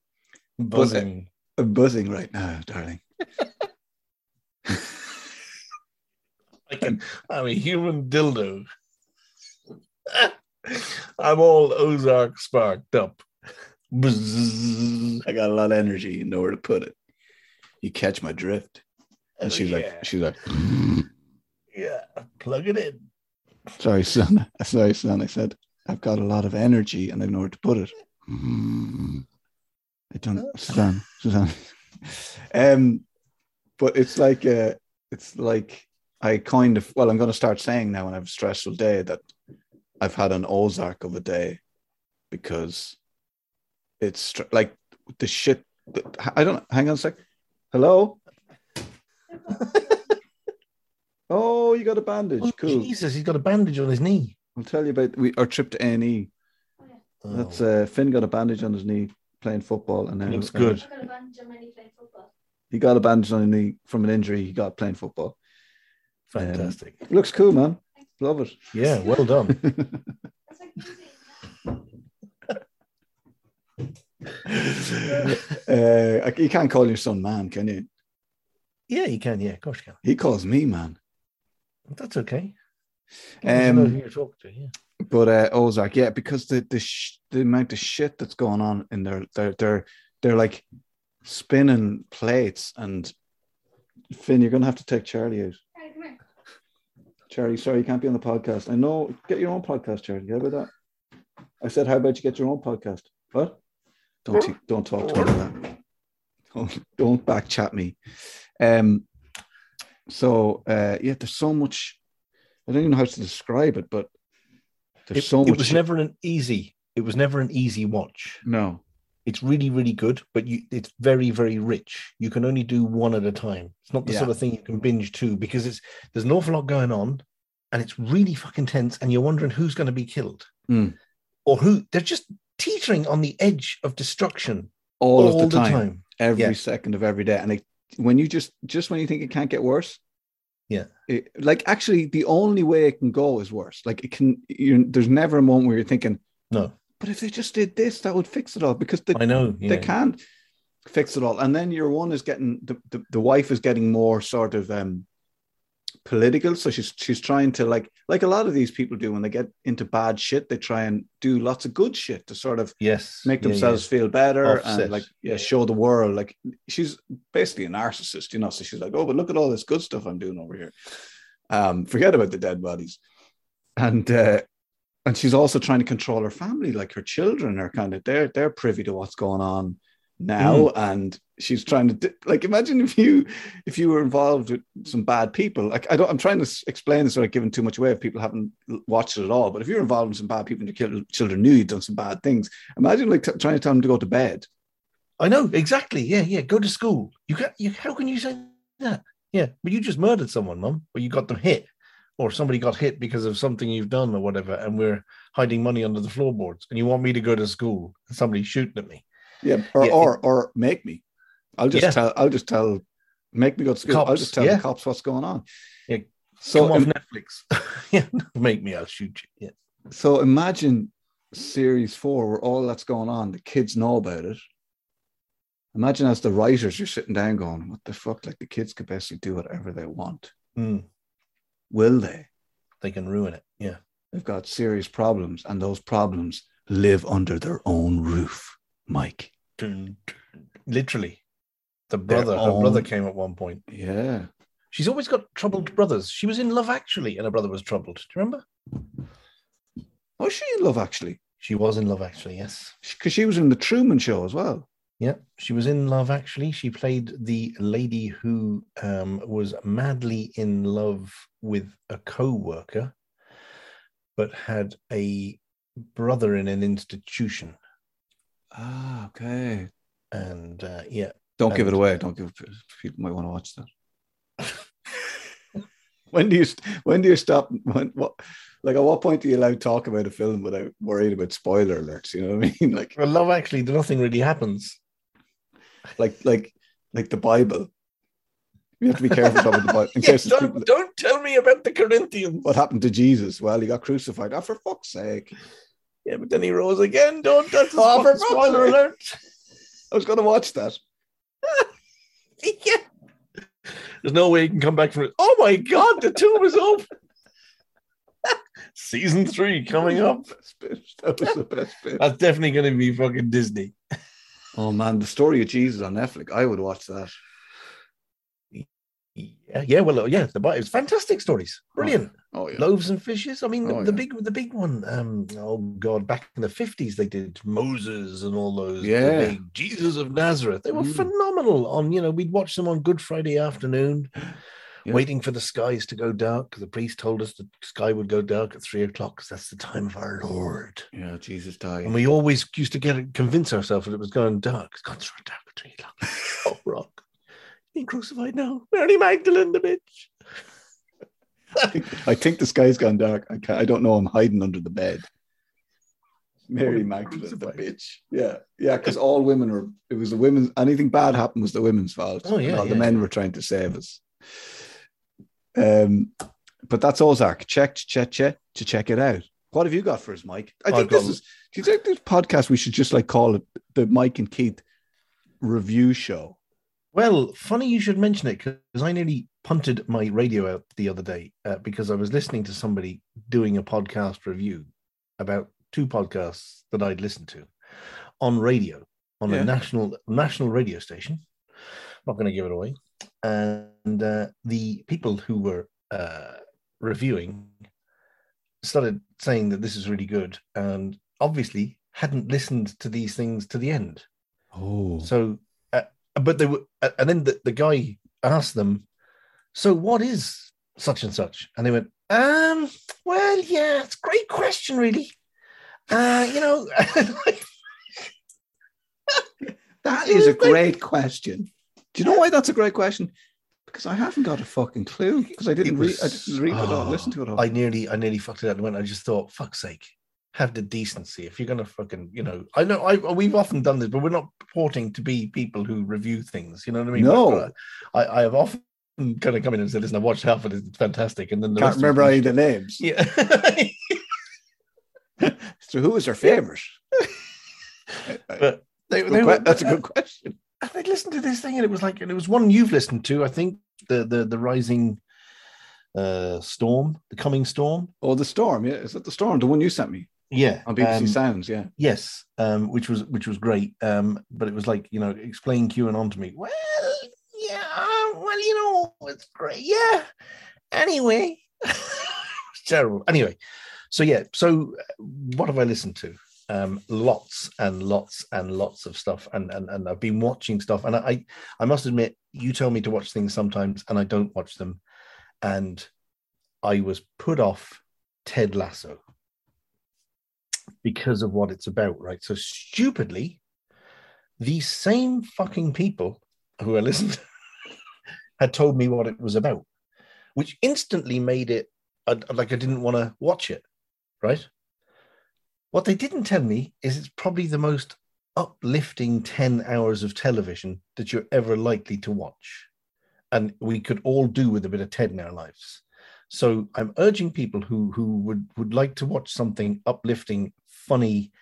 Buzzing. I'm buzzing right now, darling. I can, I'm a human dildo. I'm all Ozark sparked up. Bzzz. I got a lot of energy. You know where to put it. You catch my drift. And she's yeah. like, she's like, yeah, plug it in. sorry, son. Sorry, son. I said, I've got a lot of energy and I know where to put it. I don't, Suzanne, Suzanne. Um, but it's like, uh, it's like I kind of, well, I'm going to start saying now when I have a stressful day that I've had an Ozark of a day because it's like the shit. That, I don't hang on a sec. Hello. oh, you got a bandage. Oh, cool. Jesus, he's got a bandage on his knee. I'll tell you about we our trip to A and E. That's uh, Finn got a bandage on his knee playing football, and then looks good. Got a bandage on my knee playing football. he got a bandage on his knee from an injury he got playing football. Fantastic. Looks cool, man. Love it. yeah, well done. That's like easy. uh, you can't call your son man, can you? yeah, you can. Yeah, of course you can. He calls me man. That's okay. As long as you know Um, who you're talking to, yeah. But uh, Ozark, yeah, because the the sh- the amount of shit that's going on in there, they're they're they're like spinning plates. And Finn, you're gonna have to take Charlie out. Hey. Charlie, sorry, you can't be on the podcast. I know. Get your own podcast, Charlie. How about that? I said, how about you get your own podcast? What? Don't don't talk to me like that. Don't don't back chat me. Um. So uh, yeah, there's so much. I don't even know how to describe it, but there's It, so it much. was never an easy. It was never an easy watch. no. It's really, really good, but you, it's very, very rich. You can only do one at a time. It's not the Yeah. sort of thing you can binge two because it's there's an awful lot going on, and it's really fucking tense, and you're wondering who's going to be killed, Mm. or who they're just teetering on the edge of destruction All, all, of the time, every Yeah. second of every day, and it, when you just just when you think it can't get worse, Yeah. it, like actually the only way it can go is worse. Like it can. You, there's never a moment where you're thinking, No, but if they just did this, that would fix it all because the, I know they can't fix it all. And then your one is getting the, the, the wife is getting more sort of um political. So she's she's trying to like like a lot of these people do when they get into bad shit, they try and do lots of good shit to sort of Yes, make Yeah, themselves feel better Offset. and like yeah, show the world. Like she's basically a narcissist, you know. So she's like, oh, but look at all this good stuff I'm doing over here. Um, forget about the dead bodies. And uh and she's also trying to control her family, like her children are kind of they're they're privy to what's going on now, mm. and she's trying to like imagine if you if you were involved with some bad people. Like I don't, I'm trying to explain this without giving too much away if people haven't watched it at all. But if you're involved in some bad people and your children knew you'd done some bad things, imagine like t- trying to tell them to go to bed. I know exactly. Yeah, yeah. Go to school. You can You how can you say that? Yeah, but you just murdered someone, mum, or you got them hit, or somebody got hit because of something you've done or whatever, and we're hiding money under the floorboards, and you want me to go to school and somebody's shooting at me. Yeah, or Yeah, or or make me. I'll just Yeah. tell. I'll just tell. Make me go to school. I'll just tell yeah. the cops what's going on. Yeah, So Come Netflix. yeah, make me. I'll shoot you. Yeah. so imagine series four where all that's going on, the kids know about it. Imagine as the writers, you're sitting down going, "What the fuck?" Like the kids could basically do whatever they want. Mm, Will they? they can ruin it. Yeah. They've got serious problems, and those problems live under their own roof. Mike. Literally, the brother. Her brother came at one point. Yeah. She's always got troubled brothers. She was in Love Actually, and her brother was troubled. Do you remember? Was she in love actually? She was in Love Actually. Yes. Because she was in the Truman Show as well. Yeah, she was in Love Actually. She played the lady who um, was madly in love with a co-worker, but had a brother in an institution. Ah, okay. And uh, yeah, Don't give it away. Don't give. People might want to watch that. when do you when do you stop? When what? Like at what point do you allow talk about a film without worried about spoiler alerts? You know what I mean? Like well, Love Actually, nothing really happens. like like like the Bible. You have to be careful about the Bible in Yeah, case don't, people, don't tell me about the Corinthians. what happened to Jesus? Well, he got crucified. Oh, for fuck's sake! Yeah, but then he rose again. Don't that's a Oh, for spoiler alert. I was going to watch that. yeah. There's no way he can come back from it. Oh my god, the tomb is open. Season three coming up. That was the best bit. That's definitely going to be fucking Disney. Oh man, the story of Jesus on Netflix. I would watch that. Yeah, yeah. Well, uh, yeah, the Bible. It's fantastic stories. Brilliant. Oh yeah. Loaves and fishes. I mean, the, Oh, the yeah. big, the big one. Um, oh God, back in the fifties, they did Moses and all those. Yeah. Jesus of Nazareth. They were Mm. phenomenal. On you know, we'd watch them on Good Friday afternoon, Yeah. waiting for the skies to go dark. The priest told us the sky would go dark at three o'clock because that's the time of our Lord. Yeah, Jesus died. And we always used to get convince ourselves that it was going dark. It's gone through dark at three o'clock. oh, rock. Being crucified now. Mary Magdalene, the bitch. I think, I think the sky's gone dark. I, can't, I don't know. I'm hiding under the bed. Mary Oh, Magdalene, the bitch. Yeah, yeah. Because all women are. It was the women's. Anything bad happened was the women's fault. Oh, yeah, And all the men yeah. were trying to save us. Um, but that's Ozark. Check, check, check to check it out. What have you got for us, Mike? I I've think this is. Do you think this podcast we should just like call it the Mike and Keith review show? Well, funny you should mention it because I nearly punted my radio out the other day uh, because I was listening to somebody doing a podcast review about two podcasts that I'd listened to on radio on Yeah. a national national radio station. I'm Not going to give it away. And uh, the people who were uh, reviewing started saying that this is really good and obviously hadn't listened to these things to the end. Oh, So, but they were, and then the, the guy asked them, "So what is such and such?" And they went, "Um, well, yeah, it's a great question, really. Uh, you know, That is a great question. Do you know why that's a great question? Because I haven't got a fucking clue. Because I didn't read. I didn't read it or oh, listen to it. All. I nearly, I nearly fucked it up. And went, I just thought, fuck's sake, have the decency. If you're gonna fucking, you know, I know, I we've often done this, but we're not purporting to be people who review things. You know what I mean? No. I, I have often kind of come in and said, "Listen, I watched half of it. It's fantastic," and then the Can't remember any of the names. Yeah. So who was their favorite? but they, they were, that's a good question. I listened to this thing and it was like, and it was one you've listened to, I think, the the the rising uh storm, the coming storm. Oh, the storm. Yeah, is that the storm? The one you sent me Yeah, on BBC um, Sounds. Yeah. Yes, um, which was which was great. Um, but it was like you know, explain QAnon to me. Well, yeah, well, you know, it's great. Yeah. Anyway, terrible. Anyway, so yeah, so uh, what have I listened to? Um, lots and lots and lots of stuff, and and and I've been watching stuff, and I I must admit, you tell me to watch things sometimes, and I don't watch them, and I was put off Ted Lasso because of what it's about, right? So stupidly, these same fucking people who I listened had told me what it was about, which instantly made it uh, like I didn't want to watch it, right? What they didn't tell me is it's probably the most uplifting 10 hours of television that you're ever likely to watch. And we could all do with a bit of Ted in our lives. So I'm urging people who who would would like to watch something uplifting, funny,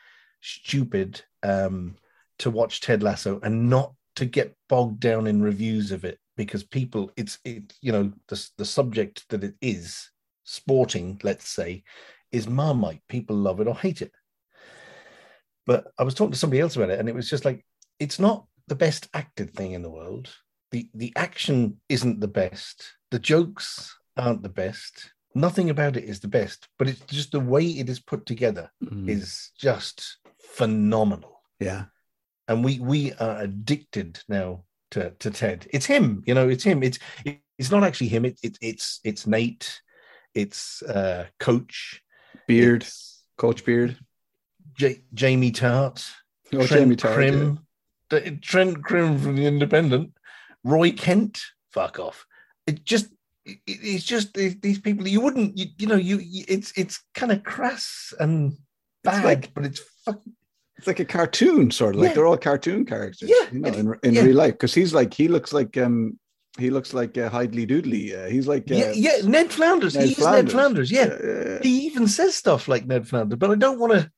stupid, um, to watch Ted Lasso and not to get bogged down in reviews of it because people, it's it you know the the subject that it is, sporting, let's say, is marmite. People love it or hate it. But I was talking to somebody else about it, and it was just like it's not the best acted thing in the world. The the action isn't the best. The jokes aren't the best. Nothing about it is the best, but it's just the way it is put together Mm. is just phenomenal. Yeah. And we we are addicted now to, to Ted. It's him, you know, it's him. It's it, it's not actually him. It, it, it's it's Nate, it's uh Coach, Beard, Coach Beard. J- Jamie Tartt, Oh, Trent Jamie Tartt. yeah. Crimm, D- Trent Crimm from the Independent, Roy Kent. Fuck off. It just it, it's just these these people you wouldn't you, you know you, you it's it's kind of crass and bad, like- but it's fucking It's like a cartoon, sort of like Yeah. they're all cartoon characters. Yeah, you know, it- in, in yeah. real life, because he's like he looks like um he looks like uh, Hidley Doodley. Uh, he's like uh, yeah yeah Ned Flanders. Ned he is Ned Flanders. Yeah. yeah, he even says stuff like Ned Flanders, but I don't want to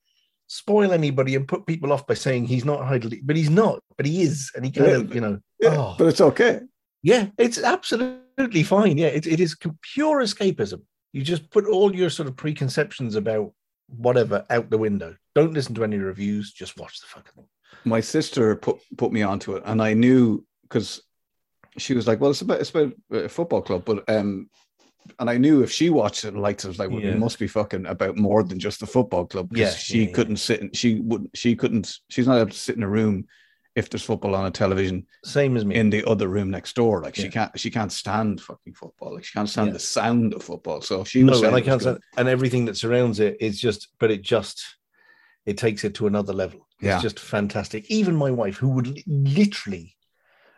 spoil anybody and put people off by saying he's not Hidley, but he's not, but he is, and he kind Yeah, of, you know, oh, But it's okay. Yeah, it's absolutely fine. Yeah, it, it is pure escapism. You just put all your sort of preconceptions about whatever out the window. Don't listen to any reviews. Just watch the fucking thing. My sister put put me onto it, and I knew because she was like, "Well, it's about it's about a football club," but um, and I knew if she watched it and liked it, I was like, "Well, Yeah. it must be fucking about more than just the football club." because Yeah, she yeah, couldn't sit. In, she wouldn't. She couldn't. She's not able to sit in a room if there's football on a television Same as me. in the other room next door. Like she can't. She can't stand fucking football. Like she can't stand Yeah. the sound of football. So she no, was. and I can't. say- And everything that surrounds it is just, but it just, it takes it to another level. It's Yeah. just fantastic. Even my wife, who would literally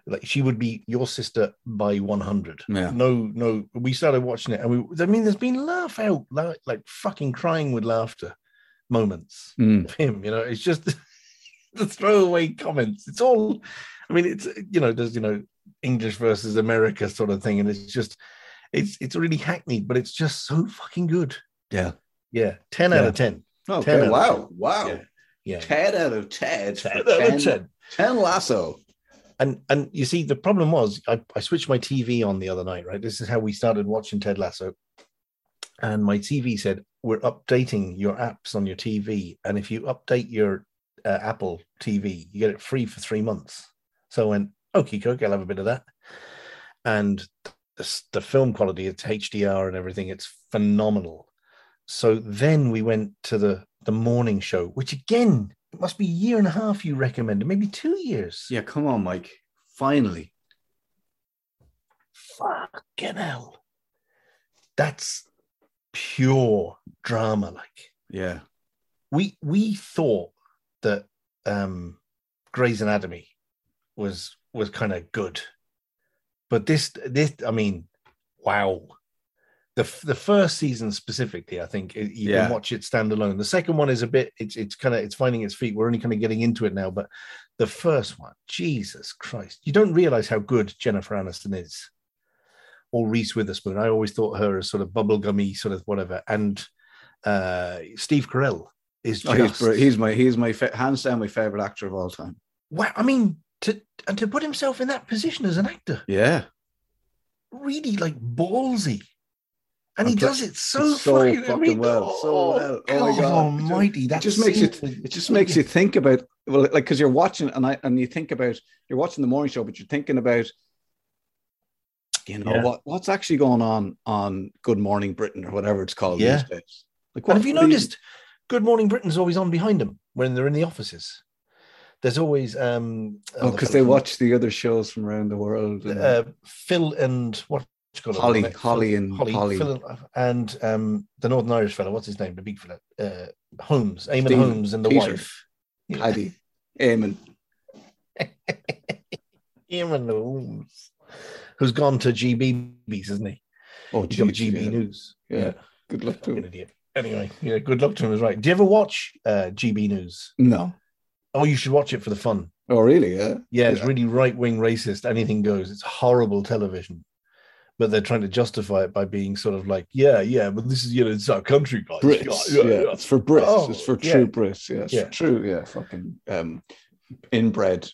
like she would be your sister by 100 Yeah. no no we started watching it and we i mean there's been laugh out like, like fucking crying with laughter moments Mm. of him you know it's just the throwaway comments it's all i mean it's you know there's you know english versus america sort of thing and it's just it's it's really hackneyed but it's just so fucking good Yeah. yeah 10 out of 10 Okay. 10 wow. 10. Wow. yeah yeah 10 out of 10. 10 for out of 10 10. 10 lasso. and and you see the problem was I, I switched my tv on the other night right this is how we started watching ted lasso and my tv said we're updating your apps on your tv and if you update your uh, apple tv you get it free for three months so i went okay coke i'll have a bit of that and the, the film quality it's hdr and everything it's phenomenal so then we went to the the morning show which again it must be a year and a half you recommended maybe two years Yeah, come on, Mike. Finally. fucking hell. That's pure drama. Like Yeah. we we thought that um Grey's Anatomy was was kind of good. But this this I mean, wow. The, the first season specifically, I think it- you Yeah. can watch it standalone. The second one is a bit, it's it's kind of it's finding its feet. We're only kind of getting into it now, but the first one, Jesus Christ, you don't realize how good Jennifer Aniston is, or Reese Witherspoon. I always thought her as sort of bubblegummy, sort of whatever. And uh, Steve Carell is Oh, he's, he's my he's my hands down my favorite actor of all time. wow. I mean, to and to put himself in that position as an actor, Yeah. really like ballsy. And he And pla- does it so, so fucking, I mean, well, so oh, well. Oh my God. Almighty! It That just makes you it just makes you think about well, like because you're watching and I and you think about you're watching the morning show, but you're thinking about you know Yeah. what what's actually going on on Good Morning Britain or whatever it's called Yeah. these days. Like what have you noticed Good Morning Britain's always on behind them when they're in the offices? There's always um Oh, because they watch the other shows from around the world. and- uh, Phil and what Holly- Holly and Holly. Phil and, and um the Northern Irish fellow, what's his name? The big fella, uh, Holmes, Eamon Stephen, Holmes, and the Peter. wife. Paddy, Eamon. Eamon Holmes, who's gone to GBBs, isn't he? Oh, He's got geez, GB yeah. News. Yeah. Good luck to him. idiot. Anyway, yeah, good luck to him. Is right. Do you ever watch uh, GB News? No. Oh, you should watch it for the fun. Oh, really? Yeah. Yeah, it's Yeah. really right wing racist. Anything goes. It's horrible television. But they're trying to justify it by being sort of like, yeah, yeah, but this is, you know, it's our country, guys. Brits. Yeah, it's for Brits. Oh, it's for yeah. true Brits. Yeah, it's Yeah. true. Yeah, fucking um, inbred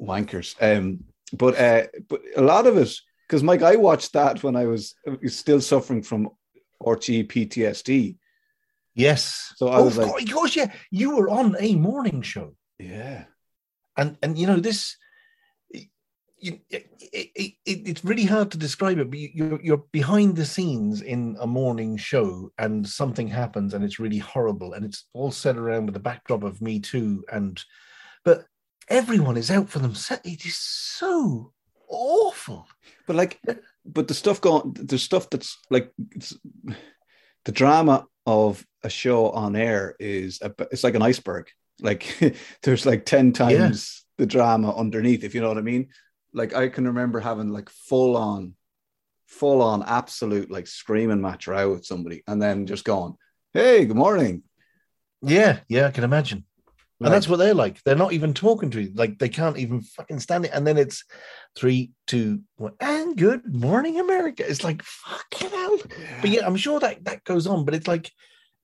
wankers. Um, but uh, but a lot of it because Mike, I watched that when I was still suffering from RT PTSD. Yes. So I oh, was of like- course, course, yeah. You were on a morning show. Yeah, and and you know this you, it, it, it, it's really hard to describe it but you, you're, you're behind the scenes in a morning show and something happens and it's really horrible and it's all set around with the backdrop of me too and but everyone is out for themselves it is so awful but like, but the stuff going, the stuff that's like it's, the drama of a show on air is a, it's like an iceberg. Like there's like ten times the drama underneath, if you know what I mean. Like I can remember having like full on, full on, absolute like screaming match row with somebody, and then just going, "Hey, good morning." yeah yeah i can imagine Like- and that's what they're like. They're not even talking to you. Like they can't even fucking stand it. And then it's three two one. And good morning america. It's like fucking hell. But yeah i'm sure that that goes on. But it's like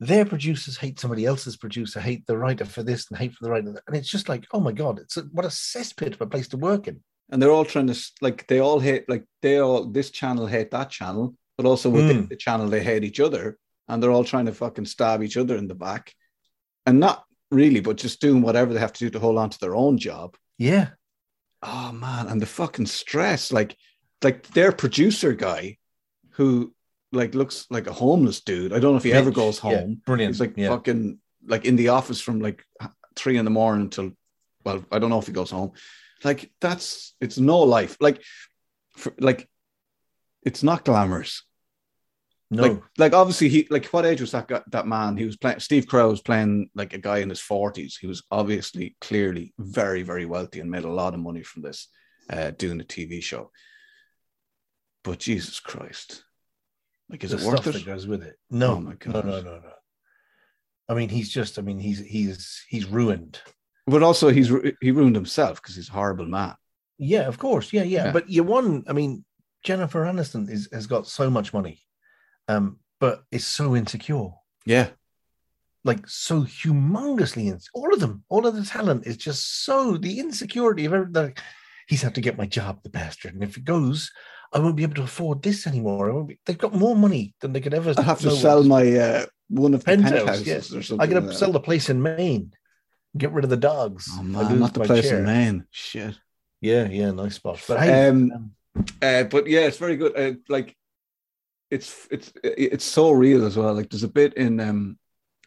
their producers hate somebody else's producer hate the writer for this and hate for the writer. And it's just like oh my god it's a, what a cesspit of a place to work in. And they're all trying to like they all hate like they all this channel hate that channel, but also within Mm. the channel they hate each other, and they're all trying to fucking stab each other in the back, and not really, but just doing whatever they have to do to hold on to their own job. yeah Oh man, and the fucking stress, like like their producer guy, who like looks like a homeless dude. I don't know if he ever goes yeah, home. brilliant He's like yeah. fucking like in the office from like three in the morning till well, I don't know if he goes home. Like that's it's no life. Like for, like it's not glamorous. No Like like obviously he like what age was that guy, that man? He was playing Steve Carell was playing like a guy in his forties. He was obviously clearly very very wealthy and made a lot of money from this. uh, doing a TV show. But Jesus Christ, like, is the it worth it? that goes with it. No, Oh my no, no, no, no. I mean, he's just. I mean, he's he's he's ruined. But also, he's he ruined himself because he's a horrible man. Yeah, of course. Yeah, yeah. Yeah. But you won. I mean, Jennifer Aniston is has got so much money, um, but is so insecure. Yeah, Like so humongously in all of them, all of the talent is just so the insecurity of everything. Like, he's had to get my job, the bastard. And if it goes, I won't be able to afford this anymore. I won't be, they've got more money than they could ever. I have to sell my uh, one of the penthouses yes. or something. I gotta like sell that. the place in Maine. Get rid of the dogs. Oh man, not the place chair. in Maine. Shit. Yeah, yeah, nice spot. But hey, Um, um, Uh, but yeah, it's very good. Uh, like, it's it's it's so real as well. Like, there's a bit in um,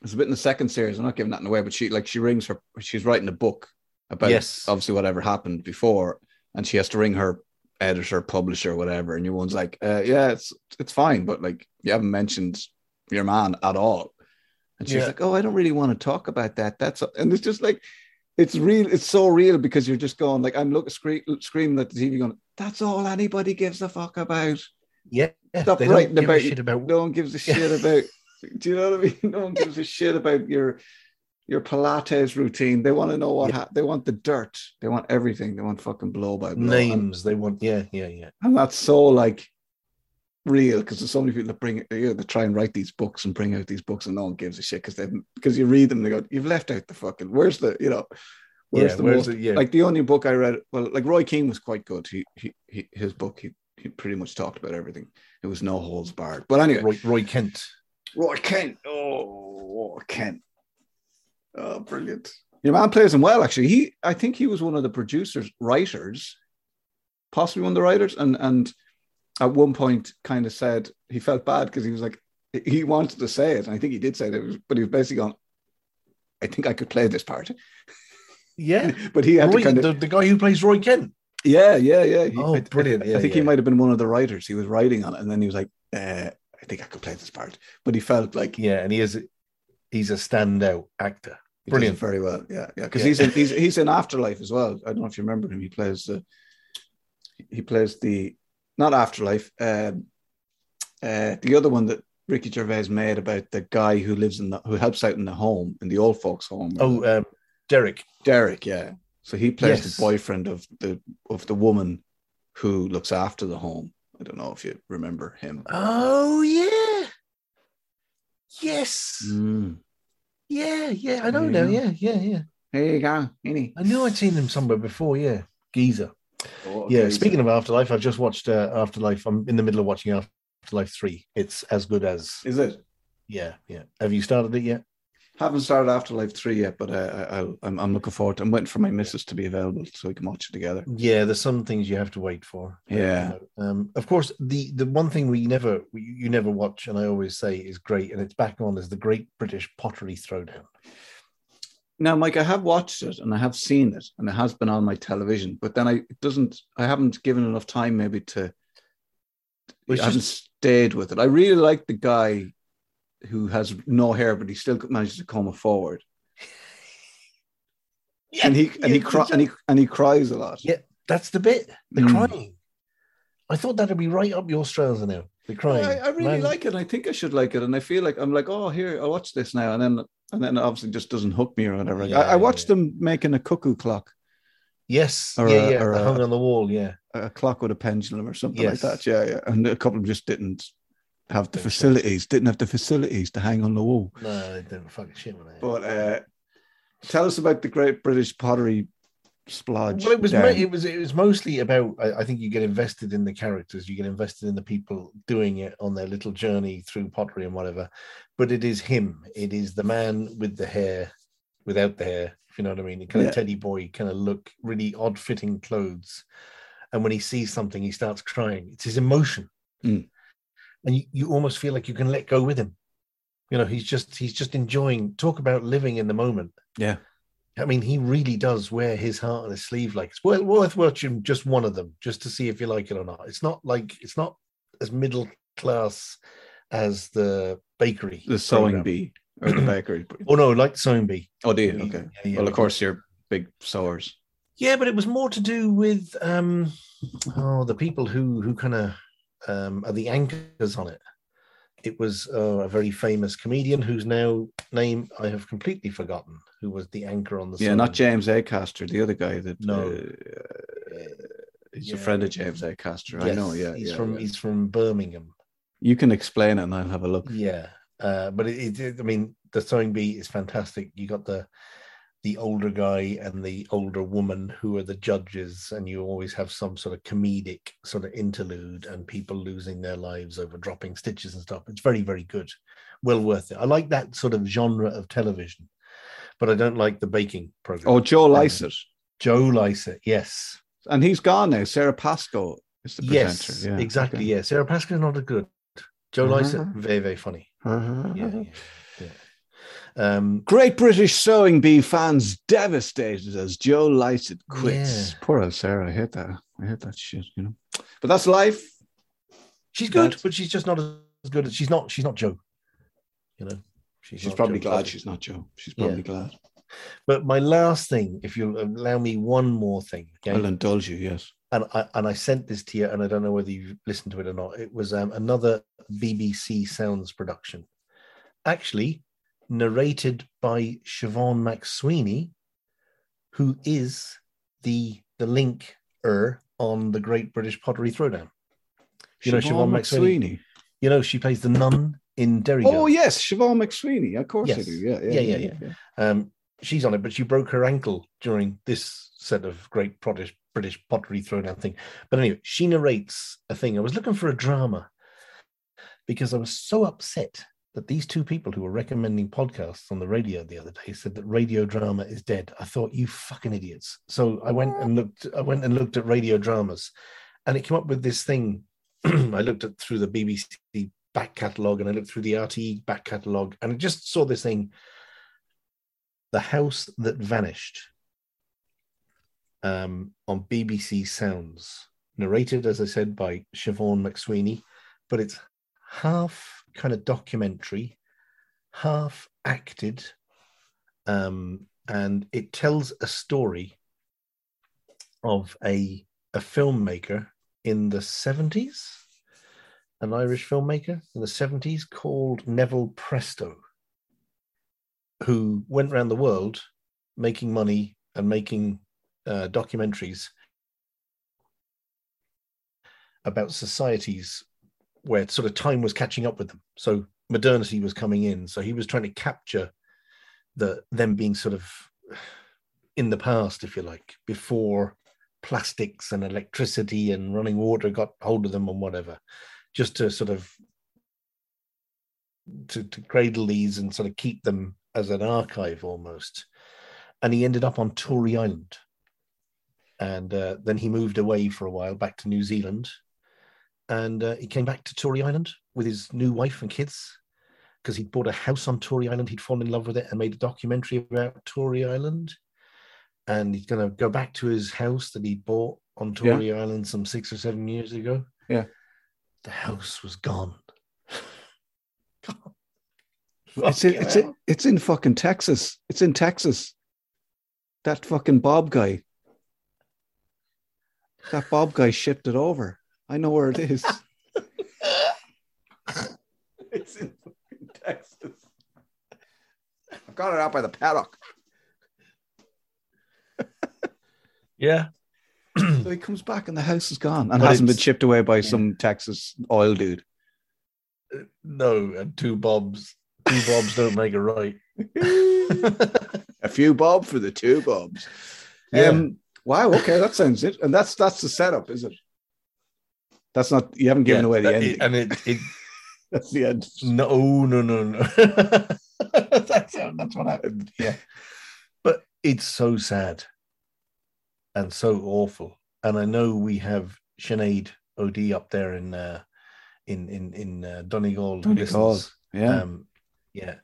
there's a bit in the second series. I'm not giving that away, but she like she rings her. She's writing a book about Yes. obviously whatever happened before, and she has to ring her editor, publisher, whatever. And your one's like, uh, yeah, it's it's fine, but like you haven't mentioned your man at all. And she's Yeah. like, oh, I don't really want to talk about that. That's and it's just like. It's real. It's so real because you're just going like I'm looking screaming at the TV, going, "That's all anybody gives a fuck about." Yeah, Stop they writing don't give a about- shit about. No one gives a shit about. Do you know what I mean? No one gives a shit about your your Pilates routine. They want to know what Yeah. hap they want the dirt. They want everything. They want fucking blow by blow. And, names they want. Yeah, yeah, yeah. and that's so like real because there's so many people that bring you know, they try and write these books and bring out these books and no one gives a shit because they because you read them they go you've left out the fucking where's the you know where's Yeah, the where's most the- yeah. like the only book I read well like Roy Keane was quite good he, he, he his book he, he pretty much talked about everything it was no holds barred but anyway Roy, Roy Kent. Roy Kent. Oh, Roy Kent. Oh, brilliant. Your man plays him well, actually. He, I think he was one of the producers, writers, possibly one of the writers, and and at one point kind of said he felt bad because he was like he wanted to say it, and I think he did say it, but he was basically going, "I think I could play this part," Yeah, but he had Roy, to kind of the, the guy who plays Roy Kent. Yeah, yeah, yeah. He- Oh, I- brilliant. I, think yeah. he might have been one of the writers. He was writing on it, and then he was like, uh, "I think I could play this part," but he felt like Yeah, and he is he's a standout actor. He Brilliant. very well. Yeah, yeah. Because Yeah. he's in, he's he's in Afterlife as well. I don't know if you remember him. He plays the he plays the not Afterlife. Um, uh, the other one that Ricky Gervais made about the guy who lives in the who helps out in the home in the old folks' home. Oh, um, Derek. Derek. Yeah. So he plays Yes. the boyfriend of the of the woman who looks after the home. I don't know if you remember him. Oh yeah. Yes. Mm. Yeah, yeah. I know There you now. Yeah, yeah, yeah. There you go. Any. I knew I'd seen him somewhere before. Yeah, Geezer. Oh, Yeah. Speaking of Afterlife, I've just watched uh, Afterlife. I'm in the middle of watching Afterlife three. It's as good as. is it? Yeah, yeah. Have you started it yet? Haven't started Afterlife three yet, but I, I, I'm, I'm looking forward. To, I'm waiting for my missus to be available so we can watch it together. Yeah, there's some things you have to wait for. Yeah. Um, of course, the the one thing we never we, you never watch, and I always say is great, and it's back on is the Great British Pottery Throwdown. Now, Mike, I have watched it and I have seen it, and it has been on my television. But then I it doesn't. I haven't given enough time, maybe to. It's I haven't just- stayed with it. I really like the guy who has no hair, but he still manages to come forward, yeah, and he and he cry, and he and he cries a lot. Yeah, that's the bit. The Mm. crying. I thought that'd be right up your Strauss now. The crying. I, I really Man, like it. and I think I should like it, and I feel like I'm like, oh, here, I'll watch this now, and then and then it obviously just doesn't hook me or whatever. Yeah, I, I watched yeah. them making a cuckoo clock, Yes. Or yeah, a- yeah. or a- hung on the wall. Yeah. a clock with a pendulum or something Yes. like that. Yeah, yeah. And a couple of them just didn't have the facilities, didn't have the facilities to hang on the wall. No, they don't fucking shit with it. But uh, tell us about the Great British Pottery Splodge. well, it was down. it was it was mostly about. I, I think you get invested in the characters, you get invested in the people doing it on their little journey through pottery and whatever. But it is him. It is the man with the hair, without the hair. If you know what I mean, the kind Yeah. of teddy boy, kind of look, really odd fitting clothes. And when he sees something, he starts crying. It's his emotion, Mm. And you, you almost feel like you can let go with him. You know, he's just he's just enjoying. Talk about living in the moment. yeah. I mean, he really does wear his heart on his sleeve. Like it's well worth watching just one of them, just to see if you like it or not. It's not like it's not as middle class as the bakery, The sewing program. bee or the bakery. Oh no, like the Sewing Bee. Oh, do you? Okay. yeah, well, of course, you're big sewers. Yeah, but it was more to do with um, oh, the people who who kind of um, are the anchors on it. It was uh, a very famous comedian whose now name I have completely forgotten, who was the anchor on the. Yeah, Sun. not James Acaster, the other guy that No. uh, he's a friend of James Acaster. I know, yeah. he's yeah, from yeah. he's from Birmingham. You can explain it and I'll have a look. Yeah, uh, but it, it, I mean, the sewing bee is fantastic. You got the the older guy and the older woman who are the judges, and you always have some sort of comedic sort of interlude and people losing their lives over dropping stitches and stuff. It's very, very good. Well worth it. I like that sort of genre of television, but I don't like the baking program. Oh, Joe Lycett. Joe Lycett, yes. And he's gone now. Sara Pascoe is the presenter. Yes, yeah. exactly. okay. Yeah, Sara Pascoe is not as good. Joe Lycett, Mhm. very, very funny. Uh-huh. Yeah, yeah. Um, Great British Sewing Bee fans devastated as Joe Lycett quits. Yeah. Poor old Sarah. I hate that. I hate that shit, you know. But that's life. She's good, That's- but she's just not as good as she's not. She's not Joe. You know, She's not probably Joe glad she's not Joe. She's probably Yeah. glad. But my last thing, if you'll allow me one more thing, okay? I'll indulge you, yes. and I and I sent this to you, and I don't know whether you've listened to it or not. It was um, another BBC Sounds production, actually narrated by Siobhan McSweeney, who is the the link er on the Great British Pottery Throwdown. You know Siobhan McSweeney? You know she plays the nun in Derry. Oh, Girl. yes. Siobhan McSweeney. Of course I Yes. do. Yeah, Yeah, yeah, yeah, yeah. Um, she's on it, but she broke her ankle during this set of great British British pottery throwdown thing. But anyway, she narrates a thing. I was looking for a drama because I was so upset that these two people who were recommending podcasts on the radio the other day said that radio drama is dead. I thought you fucking idiots. So I went and looked. I went and looked at radio dramas, and it came up with this thing. I looked at through the BBC back catalogue and I looked through the RTE back catalogue, and I just saw this thing the House That Vanished um, on BBC Sounds, narrated, as I said, by Siobhan McSweeney, but it's half kind of documentary, half acted, um, and it tells a story of a, a filmmaker in the 70s, an Irish filmmaker in the 70s called Neville Presho who went around the world making money and making uh, documentaries about societies where sort of time was catching up with them. So modernity was coming in. So he was trying to capture the them being sort of in the past, if you like, before plastics and electricity and running water got hold of them and whatever, just to sort of to, to cradle these and sort of keep them as an archive almost. And he ended up on Tory Island. And uh, then he moved away for a while back to New Zealand. And uh, he came back to Tory Island with his new wife and kids because he'd bought a house on Tory Island. He'd fallen in love with it and made a documentary about Tory Island. And he's going to go back to his house that he bought on Tory Island some six or seven years ago. Yeah. The house was gone. It's in, it's, in, it's in fucking Texas. It's in Texas. That fucking Bob guy. That Bob guy shipped it over. I know where it is. it's in Texas. I've got it out by the paddock. Yeah. So he comes back and the house is gone and But hasn't been it's- chipped away by some Texas oil dude. No, and two bobs. Two bobs don't make it right. A few bob for the two bobs. Yeah. Um, wow. Okay, that sounds it. And that's that's the setup, is it? That's not. You haven't given Yeah, away the end. it- and it, it that's the end. no, no, no, no. that's, that's what happened. Yeah. But it's so sad and so awful. And I know we have Sinead OD up there in uh, in in in uh, Donegal. Donegal. Yeah. Um, yeah.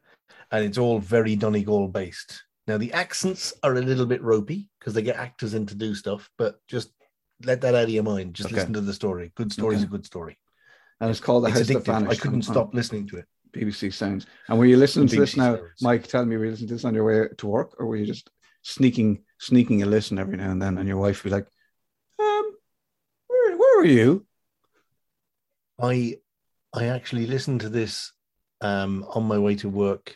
And it's all very Donegal based. Now the accents are a little bit ropey because they get actors in to do stuff, but just let that out of your mind. Just Okay. listen to the story. Good story is a good story. and it's called the It's House That addictive. I couldn't on- stop listening to it. BBC Sounds. And were you listening to this now. Mike? Tell me, were you listening to this on your way to work, or were you just sneaking sneaking a listen every now and then, and your wife would be like, um, where, where were you? I I actually listened to this um, on my way to work,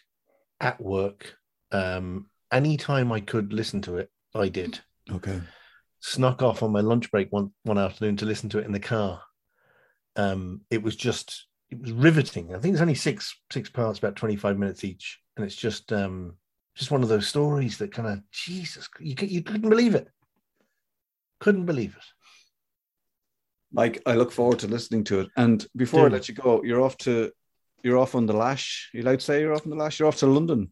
at work. Um, anytime I could listen to it, I did. Okay. Snuck off on my lunch break one one afternoon to listen to it in the car. Um, it was just it was riveting. I think it's only six six parts, about twenty five minutes each, and it's just um, just one of those stories that kind of Jesus, you you couldn't believe it, couldn't believe it. Mike, I look forward to listening to it. And before I let you go, you're off to you're off on the lash. You allowed to say you're off on the lash? You're off to London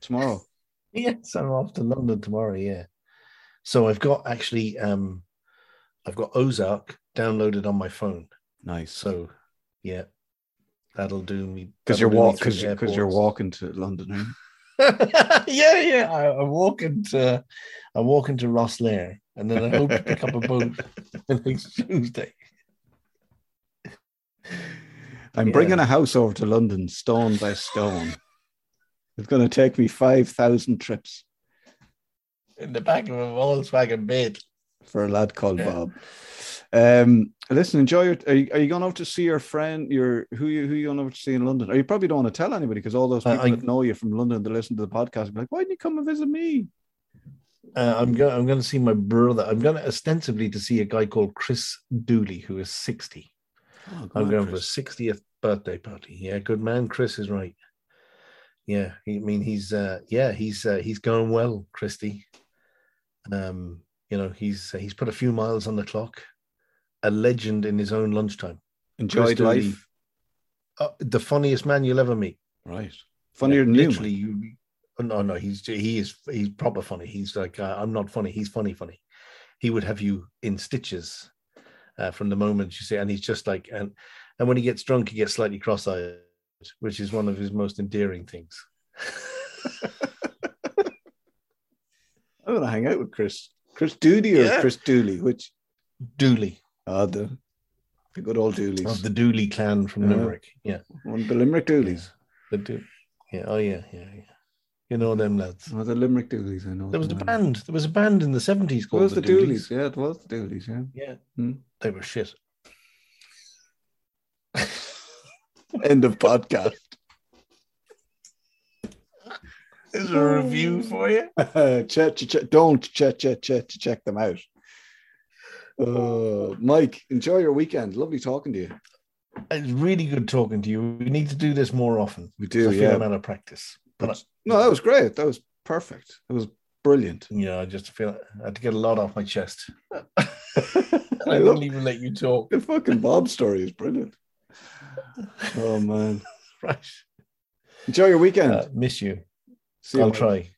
tomorrow. Yes, I'm off to London tomorrow. Yeah. So I've got actually, um, I've got Ozark downloaded on my phone. Nice. So, yeah, that'll do me. Because you're that'll do me walk through because you're walking to London, right? yeah, yeah. I, I walk into, I walk into Rosslare, and then I hope to pick up a boat next Tuesday. I'm Yeah. bringing a house over to London, stone by stone. It's going to take me five thousand trips In the back of a Volkswagen bed. for a lad called Yeah. Bob. Um, listen, enjoy your. Are you, are you going over to see your friend? Your who you who you going over to see in London? Or you probably don't want to tell anybody because all those people I- that know you from London that listen to the podcast be like, "Why didn't you come and visit me?" Uh, I'm going. I'm going to see my brother. I'm going to ostensibly to see a guy called Chris Dooley, who is sixty. Oh, I'm going for a 60th birthday party. Yeah, good man. Chris is right. Yeah, he, I mean he's uh yeah, he's uh, he's going well, Christy. Um, you know, he's he's put a few miles on the clock. A legend in his own lunchtime. enjoyed life, uh, the funniest man you'll ever meet. right? Funnier than you. Literally, man. you. oh, No, no, he's he is he's proper funny. He's like uh, I'm not funny. He's funny, funny. He would have you in stitches uh, from the moment you see, and he's just like and and when he gets drunk, he gets slightly cross-eyed, which is one of his most endearing things. I'm going to hang out with Chris. Chris Dooley or Yeah. Chris Dooley? Which? Dooley Ah, the the good old Dooleys. of the Dooley clan from Yeah. Limerick. Yeah, One of the Limerick Dooleys. the Do- Yeah, oh yeah, yeah, yeah. You know them lads. Oh, the Limerick Dooleys. I know. There was a band. There was a band in the seventies It called was the, the Dooleys. Yeah, it was the Dooleys. Yeah. Yeah, Hmm. they were shit. End of podcast. There's a review for you. check, check, check, don't check, check, check, check them out. Uh, Mike, enjoy your weekend. Lovely talking to you. It's really good talking to you. We need to do this more often. We I do, feel yeah. I'm out of practice. But I- No, that was great. That was perfect. It was brilliant. yeah, I just feel I had to get a lot off my chest. I I love won't even let you talk. the fucking Bob story is brilliant. Oh man, Right. enjoy your weekend. Uh, miss you. See you. I'll Mike. try.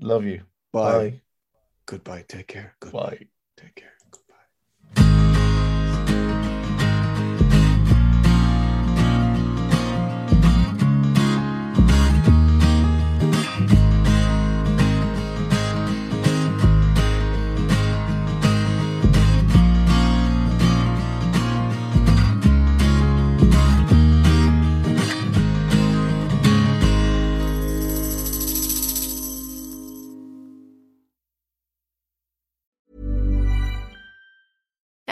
Love you. Bye. Bye. Goodbye. Take care. Goodbye. Bye. Take care.